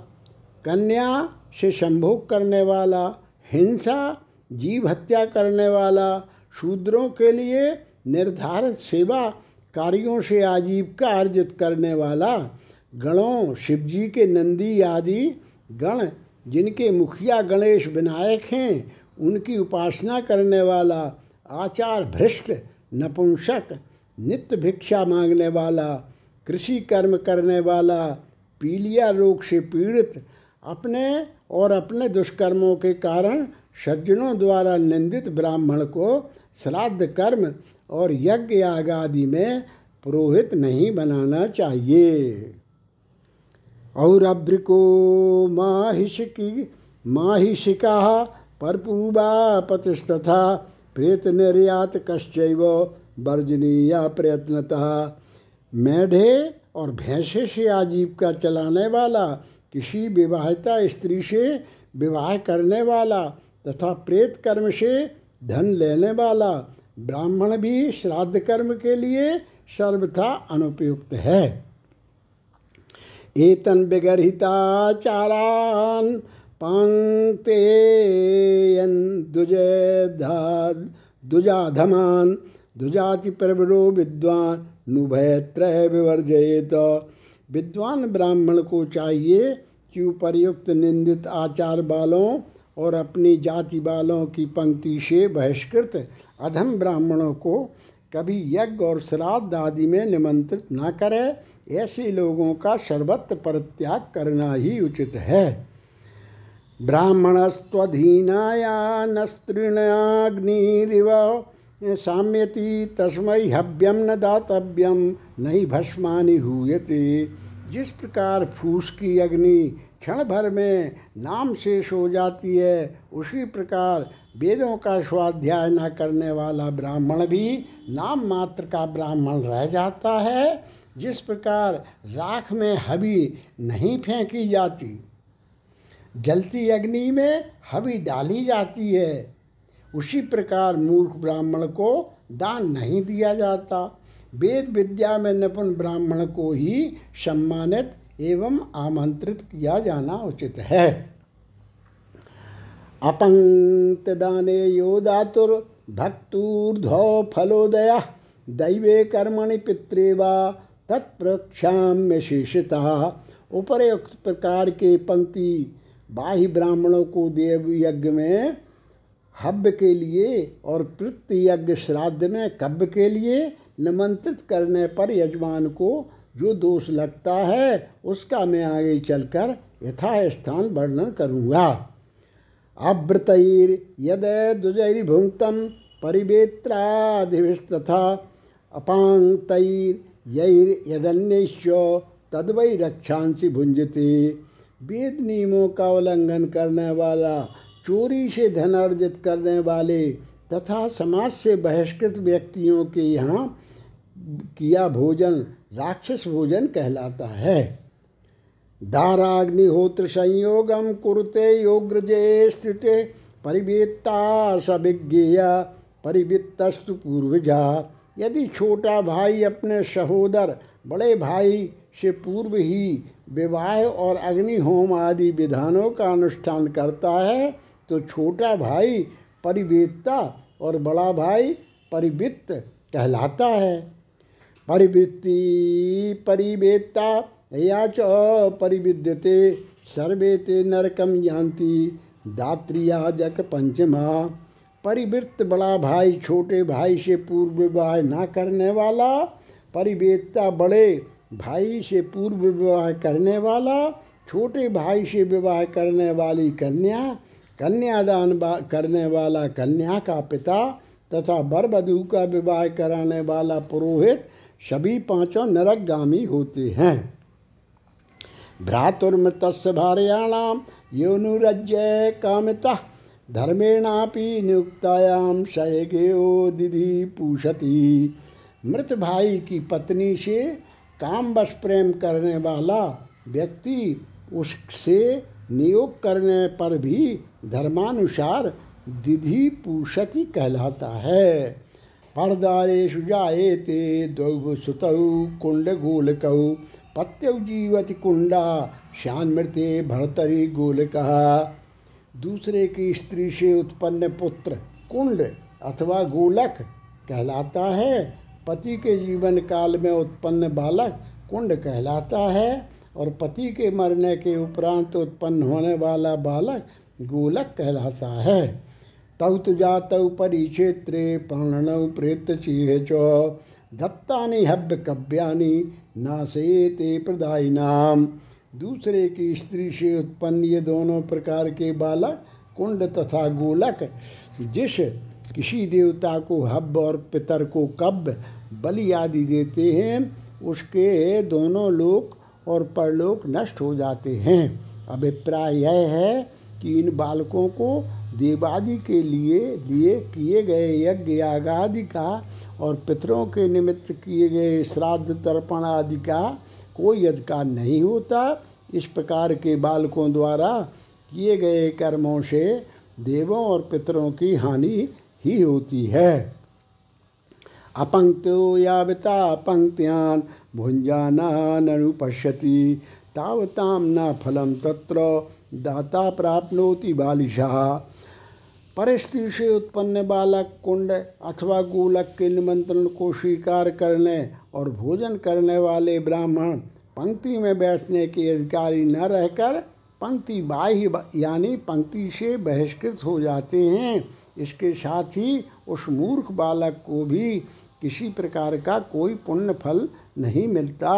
कन्या से संभोग करने वाला, हिंसा, जीव हत्या करने वाला, शूद्रों के लिए निर्धारित सेवा कार्यों से आजीविका अर्जित करने वाला, गणों, शिवजी के नंदी आदि गण, जिनके मुखिया गणेश विनायक हैं उनकी उपासना करने वाला, आचार भ्रष्ट, नपुंसक, नित्य भिक्षा मांगने वाला, कृषि कर्म करने वाला, पीलिया रोग से पीड़ित, अपने और अपने दुष्कर्मों के कारण सज्जनों द्वारा निंदित ब्राह्मण को श्राद्ध कर्म और यज्ञ याग आदि में पुरोहित नहीं बनाना चाहिए। और अभ्रिको माहिषिकी माहिषिका परपूर्वा पतिस्तथा प्रेत निर्यात कश्चैव वर्जनीय प्रयत्नतः। मेढे और भैंसे से आजीविका चलाने वाला, किसी विवाहिता स्त्री से विवाह करने वाला तथा प्रेत कर्म से धन लेने वाला, ब्राह्मण भी श्राद्ध कर्म के लिए सर्वथा अनुपयुक्त है। एतन विगर्हिताचारान पंक्ते दुजाधमान दुजाति प्रवरो विद्वान नुभयत्र विवर्जयेत। विद्वान ब्राह्मण को चाहिए कि उपर्युक्त निंदित आचार वालों और अपनी जाति वालों की पंक्ति से बहिष्कृत अधम ब्राह्मणों को कभी यज्ञ और श्राद्ध आदि में निमंत्रित न करे, ऐसे लोगों का सर्वत्र परित्याग करना ही उचित है। ब्राह्मणस्त्वधीनाया नस्त्रीणाग्निरिव साम्यति तस्मै हव्यम न दातव्यम नहीं भस्मानि हुयते। जिस प्रकार फूस की अग्नि क्षण भर में नाम शेष हो जाती है, उसी प्रकार वेदों का स्वाध्याय न करने वाला ब्राह्मण भी नाम मात्र का ब्राह्मण रह जाता है, जिस प्रकार राख में हबी नहीं फेंकी जाती। जलती अग्नि में हबी डाली जाती है। उसी प्रकार मूर्ख ब्राह्मण को दान नहीं दिया जाता। वेद विद्या में निपुण ब्राह्मण को ही सम्मानित एवं आमंत्रित किया जाना उचित है। अपंक्त दाने यो दातुर भक्तूर्ध फलोदया, दैवे कर्मणि पितृवा तत्प्रक्षाम्य शेषता उपरयुक्त प्रकार के पंक्ति बाह्य ब्राह्मणों को देव यज्ञ में, हव्य के लिए और पृथ्वी यज्ञ श्राद्ध में कब्य के लिए निमंत्रित करने पर यजमान को जो दोष लगता है, उसका मैं आगे चलकर यथास्थान वर्णन करूँगा। अव्रतैर यद दुजैर्भुक्तम परिवेत्राधिस्तथा अपांगतैर्यैर्यदन्यश्च तद्वै रक्षांसी भुंजते वेद नियमों का उल्लंघन करने वाला, चोरी से धन अर्जित करने वाले तथा समाज से बहिष्कृत व्यक्तियों के यहाँ किया भोजन, राक्षस भोजन कहलाता है। दाराग्निहोत्र संयोगम कुरुते योग्रजे स्थिते, परिवेत्ता सविज्ञेय, परिवित्तस्तु पूर्वजा। यदि छोटा भाई अपने सहोदर, बड़े भाई से पूर्व ही विवाह और अग्निहोम आदि विधानों का अनुष्ठान करता है तो छोटा भाई परिवेत्ता और बड़ा भाई परिवित्त कहलाता है। परिवृत्ति, परिवेत्ता, या च परिविद्यते सर्वे ते नरकम जानती दात्रियाजक पंचमा। परिवृत्त बड़ा भाई, छोटे भाई से पूर्व विवाह ना करने वाला, परिवेत्ता बड़े भाई से पूर्व विवाह करने वाला, छोटे भाई से विवाह करने वाली कन्या, कन्यादान करने वाला कन्या का पिता तथा वधु का विवाह कराने वाला पुरोहित सभी पाँचों नरकगामी होते हैं। भ्रातुर्मृत भार्याणाम योनुरज्य कामिता धर्मेणापि नियुक्तायाम शयगेयो दिधि पूषति। मृत भाई की पत्नी से काम बस प्रेम करने वाला व्यक्ति उससे नियोग करने पर भी धर्मानुसार दिधि पूषति कहलाता है। परदारेशु जाएते द्वौ सुतौ कुंड गोलकौ पत्यौ जीवति कुंडा श्यान्मृते भरतरी गोलक। दूसरे की स्त्री से उत्पन्न पुत्र कुंड अथवा गोलक कहलाता है। पति के जीवन काल में उत्पन्न बालक कुंड कहलाता है और पति के मरने के उपरांत उत्पन्न होने वाला बालक गोलक कहलाता है। तौ तो जातौ परिक्षेत्रे पर्णनौ प्रेत चीह च। दत्तानि हव्य कव्यानि नाशेते प्रदायी नाम दूसरे की स्त्री से उत्पन्न ये दोनों प्रकार के बालक कुंड तथा गोलक, जिस किसी देवता को हब और पितर को कब बलि आदि देते हैं, उसके दोनों लोक और परलोक नष्ट हो जाते हैं। अभिप्राय यह है कि इन बालकों को देवादि के लिए लिए किए गए यज्ञ यागादि का और पितरों के निमित्त किए गए श्राद्ध तर्पण आदि का कोई अधिकार नहीं होता। इस प्रकार के बालकों द्वारा किए गए कर्मों से देवों और पितरों की हानि ही होती है। अपंक्तो यावता पंक्त्यान भुंजानानुपश्यति तावताम न फलम तत्र दाता प्राप्नोति बालिशा। परिस्थिति से उत्पन्न बालक कुंड अथवा गोलक के निमंत्रण को स्वीकार करने और भोजन करने वाले ब्राह्मण पंक्ति में बैठने के अधिकारी न रहकर पंक्ति बाह्य यानी पंक्ति से बहिष्कृत हो जाते हैं। इसके साथ ही उस मूर्ख बालक को भी किसी प्रकार का कोई पुण्य फल नहीं मिलता।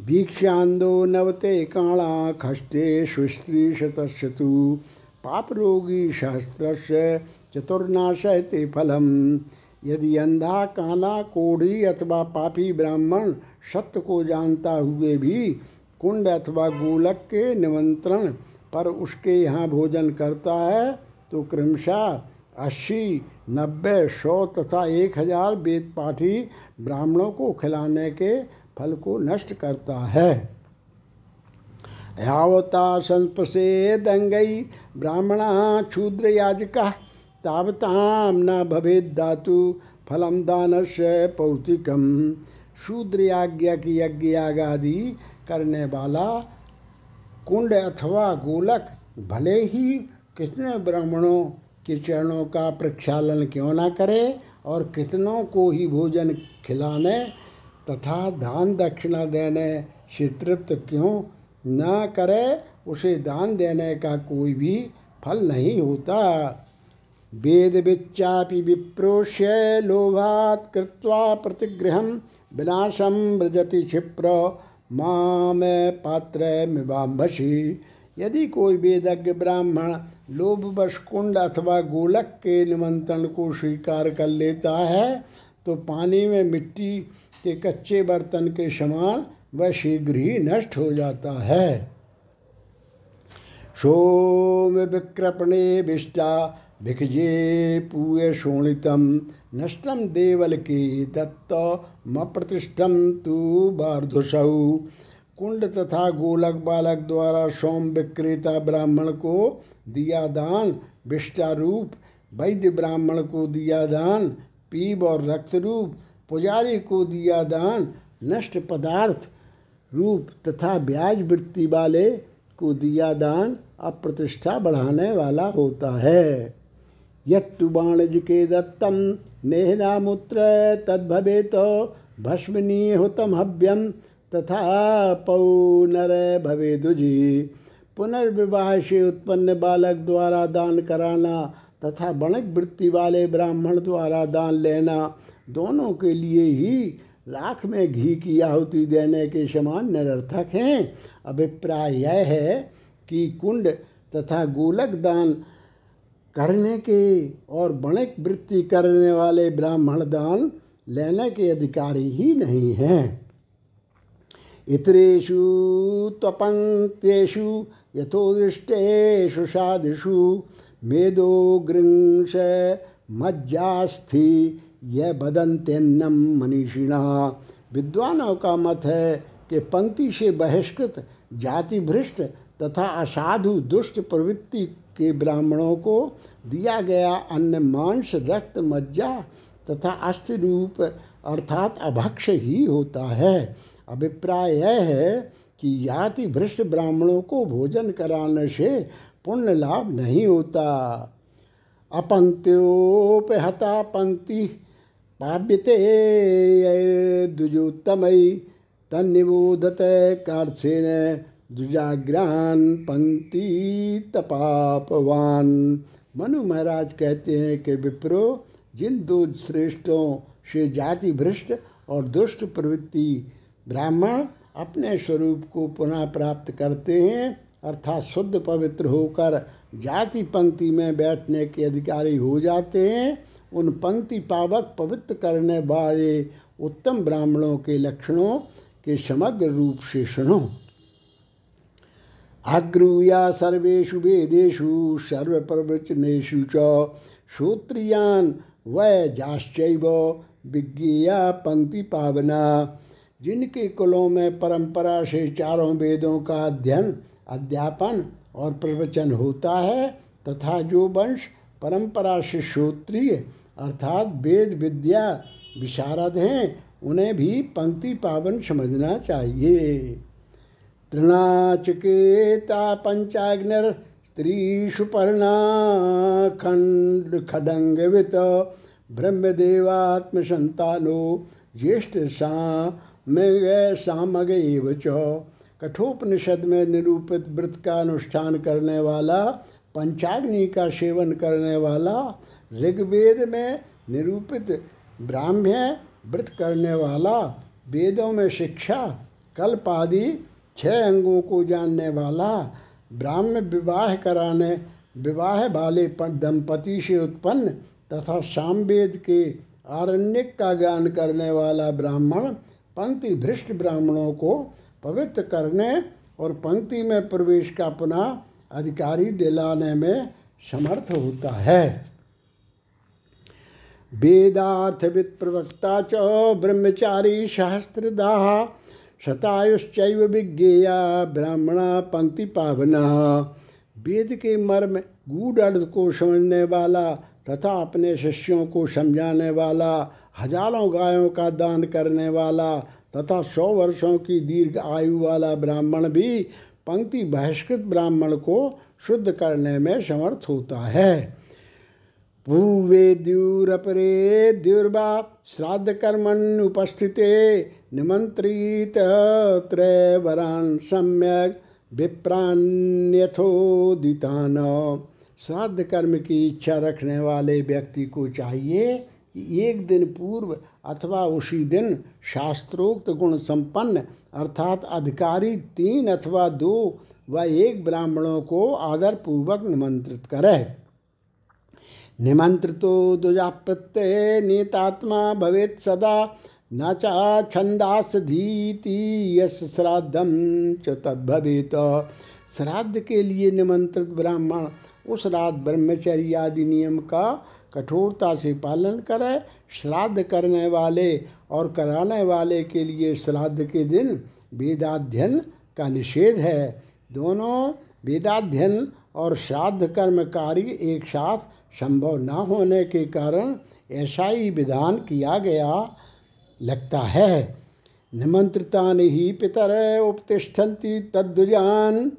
वीक्षांदो नवते काणा खष्टे सुस्त्री शतशतु पाप रोगी सहस्त्र चतुर्नाशयते फलम। यदि अंधा, काला, कोढ़ी अथवा पापी ब्राह्मण सत्य को जानता हुए भी कुंड अथवा गोलक के निमंत्रण पर उसके यहाँ भोजन करता है तो क्रमशः अस्सी, नब्बे, सौ तथा एक हज़ार वेद पाठी ब्राह्मणों को खिलाने के फल को नष्ट करता है। यावता संप्रसेदंगई ब्राह्मणा क्षूद्र याजका, तावताम न भवेद धातु फलम दान से पौतिकम। शूद्र याज्ञा की यज्ञ याग आदि करने वाला कुंड अथवा गोलक, भले ही कितने ब्राह्मणों के चरणों का प्रक्षालन क्यों ना करे और कितनों को ही भोजन खिलाने तथा दान दक्षिणा देने से तृप्त क्यों न करे, उसे दान देने का कोई भी फल नहीं होता। वेद विच्चापि विप्रोष्य लोभात कृत्वा प्रतिगृह विनाशम व्रजति क्षिप्र, माम पात्र मिवाम्भसी। यदि कोई वेदज्ञ ब्राह्मण लोभवश कुंड अथवा गोलक के निमंत्रण को स्वीकार कर लेता है तो पानी में मिट्टी के कच्चे बर्तन के समान वह शीघ्र ही नष्ट हो जाता है। सोम विक्रपणे विष्टा भिखजे पूय शोणितम नष्टम देवल के दत्त म प्रतिष्ठम तु बार्धुसौ। कुंड तथा गोलक बालक द्वारा सोम विक्रेता ब्राह्मण को दिया दान विष्टारूप वैद्य ब्राह्मण को दिया दान, पीब और रक्त रूप पुजारी को दिया दान, नष्ट पदार्थ रूप तथा ब्याज वृत्ति वाले को दिया दान अप्रतिष्ठा बढ़ाने वाला होता है। यत्तु बाणज के दत्तम नेहनामुत्र तद्भवे तो भस्मनीय हुतम हव्यम तथा पौनर भवे दुजी पुनर्विवाह से उत्पन्न बालक द्वारा दान कराना तथा बणक वृत्ति वाले ब्राह्मण द्वारा दान लेना दोनों के लिए ही लाख में घी की आहुति देने के समान निरर्थक हैं। अभिप्राय यह है कि कुंड तथा गोलक दान करने के और बणक वृत्ति करने वाले ब्राह्मण दान लेने के अधिकारी ही नहीं हैं। इतरेषु त्वपङ्क्तेषु यथोदृष्टेषु साधुषु मेदो गृंश मज्जास्थि यह बदंत्यन्नम मनीषिणा। विद्वानों का मत है कि पंक्ति से बहिष्कृत जाति भ्रष्ट तथा असाधु दुष्ट प्रवृत्ति के ब्राह्मणों को दिया गया अन्न मांस, रक्त, मज्जा तथा अस्थि रूप अर्थात अभक्ष ही होता है। अभिप्राय यह है कि जाति भ्रष्ट ब्राह्मणों को भोजन कराने से पुण्य लाभ नहीं होता। अपंक्त्योपहता पंक्ति पाव्यते द्विजोत्तमयी तन्निबोधत कार्सेन दुजाग्रान पंक्ति तपापवान मनु महाराज कहते हैं कि विप्रो, जिन दो श्रेष्ठों से जाति भ्रष्ट और दुष्ट प्रवृत्ति ब्राह्मण अपने स्वरूप को पुनः प्राप्त करते हैं, अर्थात शुद्ध पवित्र होकर जाति पंक्ति में बैठने के अधिकारी हो जाते हैं। उन पंक्ति पावक पवित्र करने वाले उत्तम ब्राह्मणों के लक्षणों के समग्र रूप से सुनो। अग्रूया सर्वेषु वेदेषु सर्वप्रवचनेषु च श्रोत्रियान वैजाश्चैव विज्ञेया पंक्ति पावना। जिनके कुलों में परंपरा से चारों वेदों का अध्ययन, अध्यापन और प्रवचन होता है, तथा जो वंश परंपरा से श्रोत्रिय अर्थात वेद विद्या विशारद हैं, उन्हें भी पंक्ति पावन समझना चाहिए। तृणाचकेता पंचाग्नर स्त्रीषु पर्णा खंड खडंगवित ब्रह्मदेवात्म संतानो ज्येष्ठ सामग एव च। कठोपनिषद में निरूपित व्रत का अनुष्ठान करने वाला, पंचाग्नि का सेवन करने वाला, ऋग्वेद में निरूपित ब्राह्म्य व्रत करने वाला, वेदों में शिक्षा, कल्प आदि छह अंगों को जानने वाला, ब्राह्म्य विवाह कराने, विवाह वाले दंपति से उत्पन्न तथा सामवेद के आरण्यक का ज्ञान करने वाला ब्राह्मण पंक्ति भ्रष्ट ब्राह्मणों को पवित्र करने और पंक्ति में प्रवेश का पुनः अधिकारी दिलाने में समर्थ होता है। वेदार्थविद प्रवक्ता च ब्रह्मचारी सहस्त्रदाह शतायुश्चैव विज्ञेया ब्राह्मणा पंक्ति पावना। वेद के मर्म गूढ़ अर्थ को समझने वाला तथा अपने शिष्यों को समझाने वाला, हज़ारों गायों का दान करने वाला तथा सौ वर्षों की दीर्घ आयु वाला ब्राह्मण भी पंक्ति बहिष्कृत ब्राह्मण को शुद्ध करने में समर्थ होता है। पूर्वे द्यूरपरे द्युर्वा श्राद्ध कर्मण उपस्थित निमंत्रित त्रैवरान सम्यक विप्रान्यथोदितान श्राद्ध कर्म की इच्छा रखने वाले व्यक्ति को चाहिए कि एक दिन पूर्व अथवा उसी दिन शास्त्रोक्त गुण संपन्न, अर्थात अधिकारी तीन अथवा दो व एक ब्राह्मणों को आदर पूर्वक निमंत्रित करे। निमंत्रितो दुजाप्रत्यय नीतात्मा भवेत् सदा, न चा छंदास धीति यश श्राद्धम च तद्भवेत। श्राद्ध के लिए निमंत्रित ब्राह्मण उस रात ब्रह्मचर्य आदि नियम का कठोरता से पालन करें, श्राद्ध करने वाले और कराने वाले के लिए श्राद्ध के दिन वेदाध्ययन का निषेध है। दोनों वेदाध्ययन और श्राद्ध कर्म कार्य एक साथ संभव न होने के कारण ऐसा ही विधान किया गया लगता है। निमंत्रिता ही पितर उपतिष्ठन्ति तद्दुजान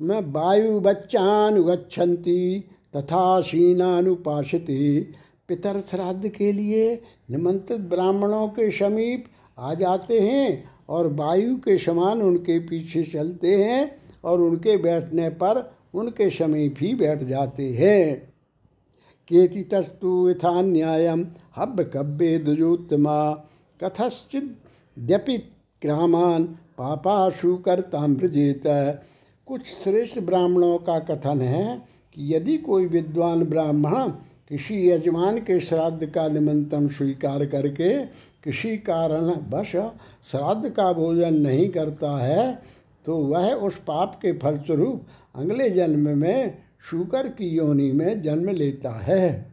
में वायु बच्चान गच्छन्ति तथा शीनानुपासित पितर श्राद्ध के लिए निमंत्रित ब्राह्मणों के समीप आ जाते हैं और वायु के समान उनके पीछे चलते हैं और उनके बैठने पर उनके समीप ही बैठ जाते हैं। केति तस्तु यथा न्यायम हब कब्बे दुजोत्तमा कथश्चिद्यपि ग्रामान पापाशु करताम्रजेत कुछ श्रेष्ठ ब्राह्मणों का कथन है कि यदि कोई विद्वान ब्राह्मण किसी यजमान के श्राद्ध का निमंत्रण स्वीकार करके किसी कारण बश श्राद्ध का भोजन नहीं करता है तो वह उस पाप के फलस्वरूप अगले जन्म में शुकर की योनि में जन्म लेता है।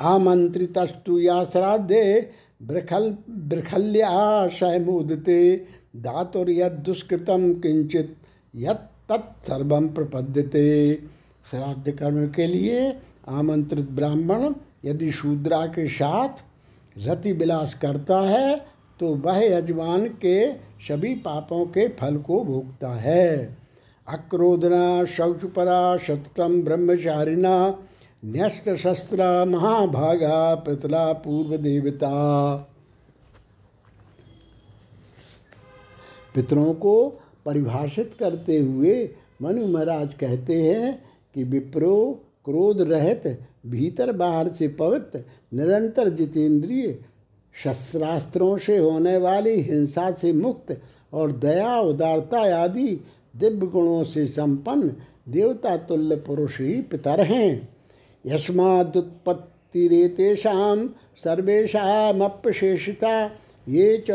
आमंत्रितस्तु या श्राद्धे बृखल बृखल्याशय मुदते दुष्कृतम किंचित यद तत्सर्वम प्रपद्यते। श्राद्ध कर्म के लिए आमंत्रित ब्राह्मण यदि शूद्रा के साथ रति विलास करता है तो वह यजमान के सभी पापों के फल को भोगता है अक्रोधना शौचपरा सततम ब्रह्मचारिणा न्यस्त शस्त्र महाभागा पितला पूर्व देवता पितरों को परिभाषित करते हुए मनु महाराज कहते हैं कि विप्रो क्रोध रहित, भीतर बाहर से पवित्र निरंतर जितेंद्रिय, शस्त्रास्त्रों से होने वाली हिंसा से मुक्त और दया, उदारता आदि दिव्य गुणों से संपन्न देवता तुल्य पुरुष ही पितर हैं यस्मादुत्पत्तिरेतेषां सर्वेषामप्यशेषिता, ये च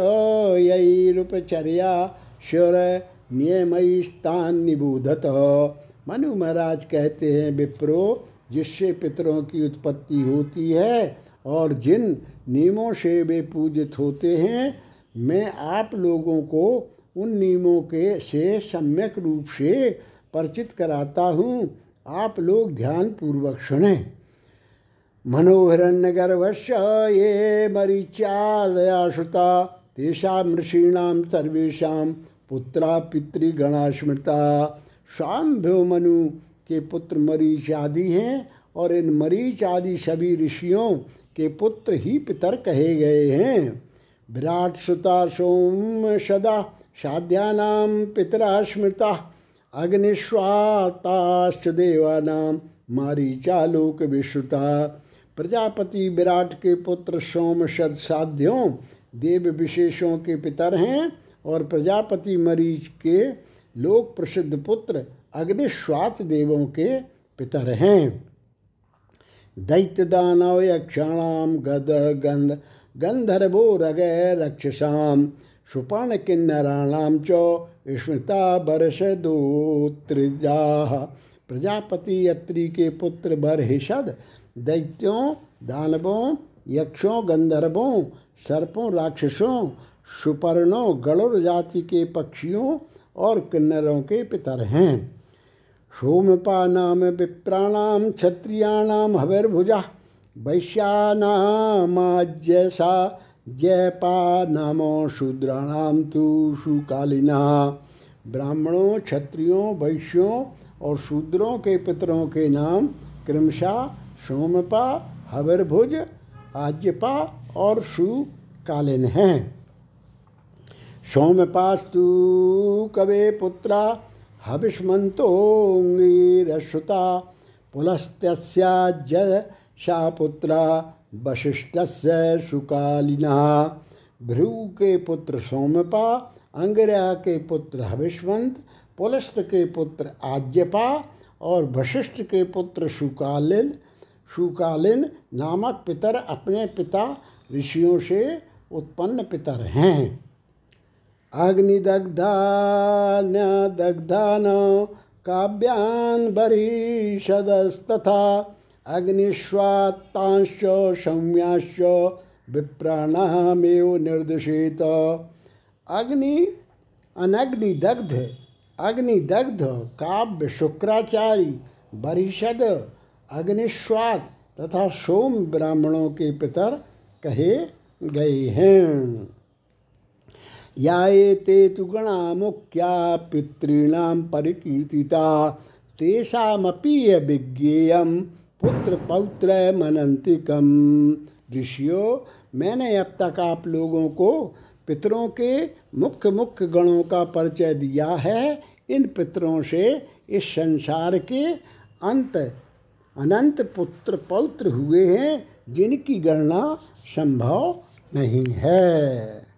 यैरुपचर्या श्योर नियमयिस्तान निबोधत। मनु महाराज कहते हैं, विप्रो, जिससे पितरों की उत्पत्ति होती है और जिन नियमों से वे पूजित होते हैं, मैं आप लोगों को उन नियमों के से सम्यक रूप से परिचित कराता हूँ। आप लोग ध्यान पूर्वक सुने। मनोहरण्य गर्भस्य ये मरीचादया श्रुता तेषा ऋषीणाम सर्वेशा पुत्रा पितृगणा स्मृता शाम्भ्यो मनु के पुत्र मरीच आदि हैं और इन मरीच आदि सभी ऋषियों के पुत्र ही पितर कहे गए हैं। विराट सुता सोम सदा साध्यानाम पितरा स्मृता। अग्निश्वाताश्च देवानाम मारीचालोक विश्रुता। प्रजापति विराट के पुत्र सोम सद साध्यों, देव विशेषों के पितर हैं। और प्रजापति मरीच के लोक प्रसिद्ध पुत्र अग्निश्वात देवों के पितर हैं। दैत्य दानव यक्षाणाम गदर गंध, गंधर्वो रगय रक्षसाम सुपर्ण किन्नराणाम चौ स्मृता बरस दोत्रिजा प्रजापति यत्री के पुत्र बरहिषद, दैत्यों, दानवों, यक्षों, गंधर्वों, सर्पों, राक्षसों सुपर्णों गणुर जाति के पक्षियों और किन्नरों के पितर हैं। सोमपा नाम विप्राणाम, क्षत्रियाणाम, हविर्भुजा, वैश्यानामाज्यसा जयपा नामो शूद्राणाम तु शुकालिना ब्राह्मणों, क्षत्रियों, वैश्यों और शूद्रों के पितरों के नाम क्रमशः सोमपा, हविर्भुज, आज्यपा और सुकालिन हैं। सौम्यपास्तु कवे पुत्रा हविष्मन्तोऽङ्गिरश्रुता पुलस्त्यस्याज्य सा पुत्रा वशिष्ठस्य सुकालिनः। भ्रू के पुत्र सोमपा अंगिरा के पुत्र हविष्मंत पुलस्त के पुत्र आज्यपा और वशिष्ठ के पुत्र सुकालिल सुकालीन नामक पितर अपने पिता ऋषियों से उत्पन्न पितर हैं। अग्निदग्धान दग्धान काव्यान बरीषदस्तथा अग्निश्वात्तांश्च सौम्याश्च विप्राणामेव निर्दिशेत। अग्नि, अनग्निदग्ध, अग्निदग्ध, काव्य शुक्राचार्य बरिषद, अग्निश्वात तथा सोम ब्राह्मणों के पितर कहे गए हैं। या ते तु गणा मुख्या पितॄणां परिकीर्तिता। तेषामपि विज्ञेयं पुत्र पौत्र मनंतिकम ऋषियों मैंने अब तक आप लोगों को पितरों के मुख्य मुख्य गणों का परिचय दिया है। इन पितरों से इस संसार के अंत, अनंत पुत्र पौत्र हुए हैं, जिनकी गणना संभव नहीं है।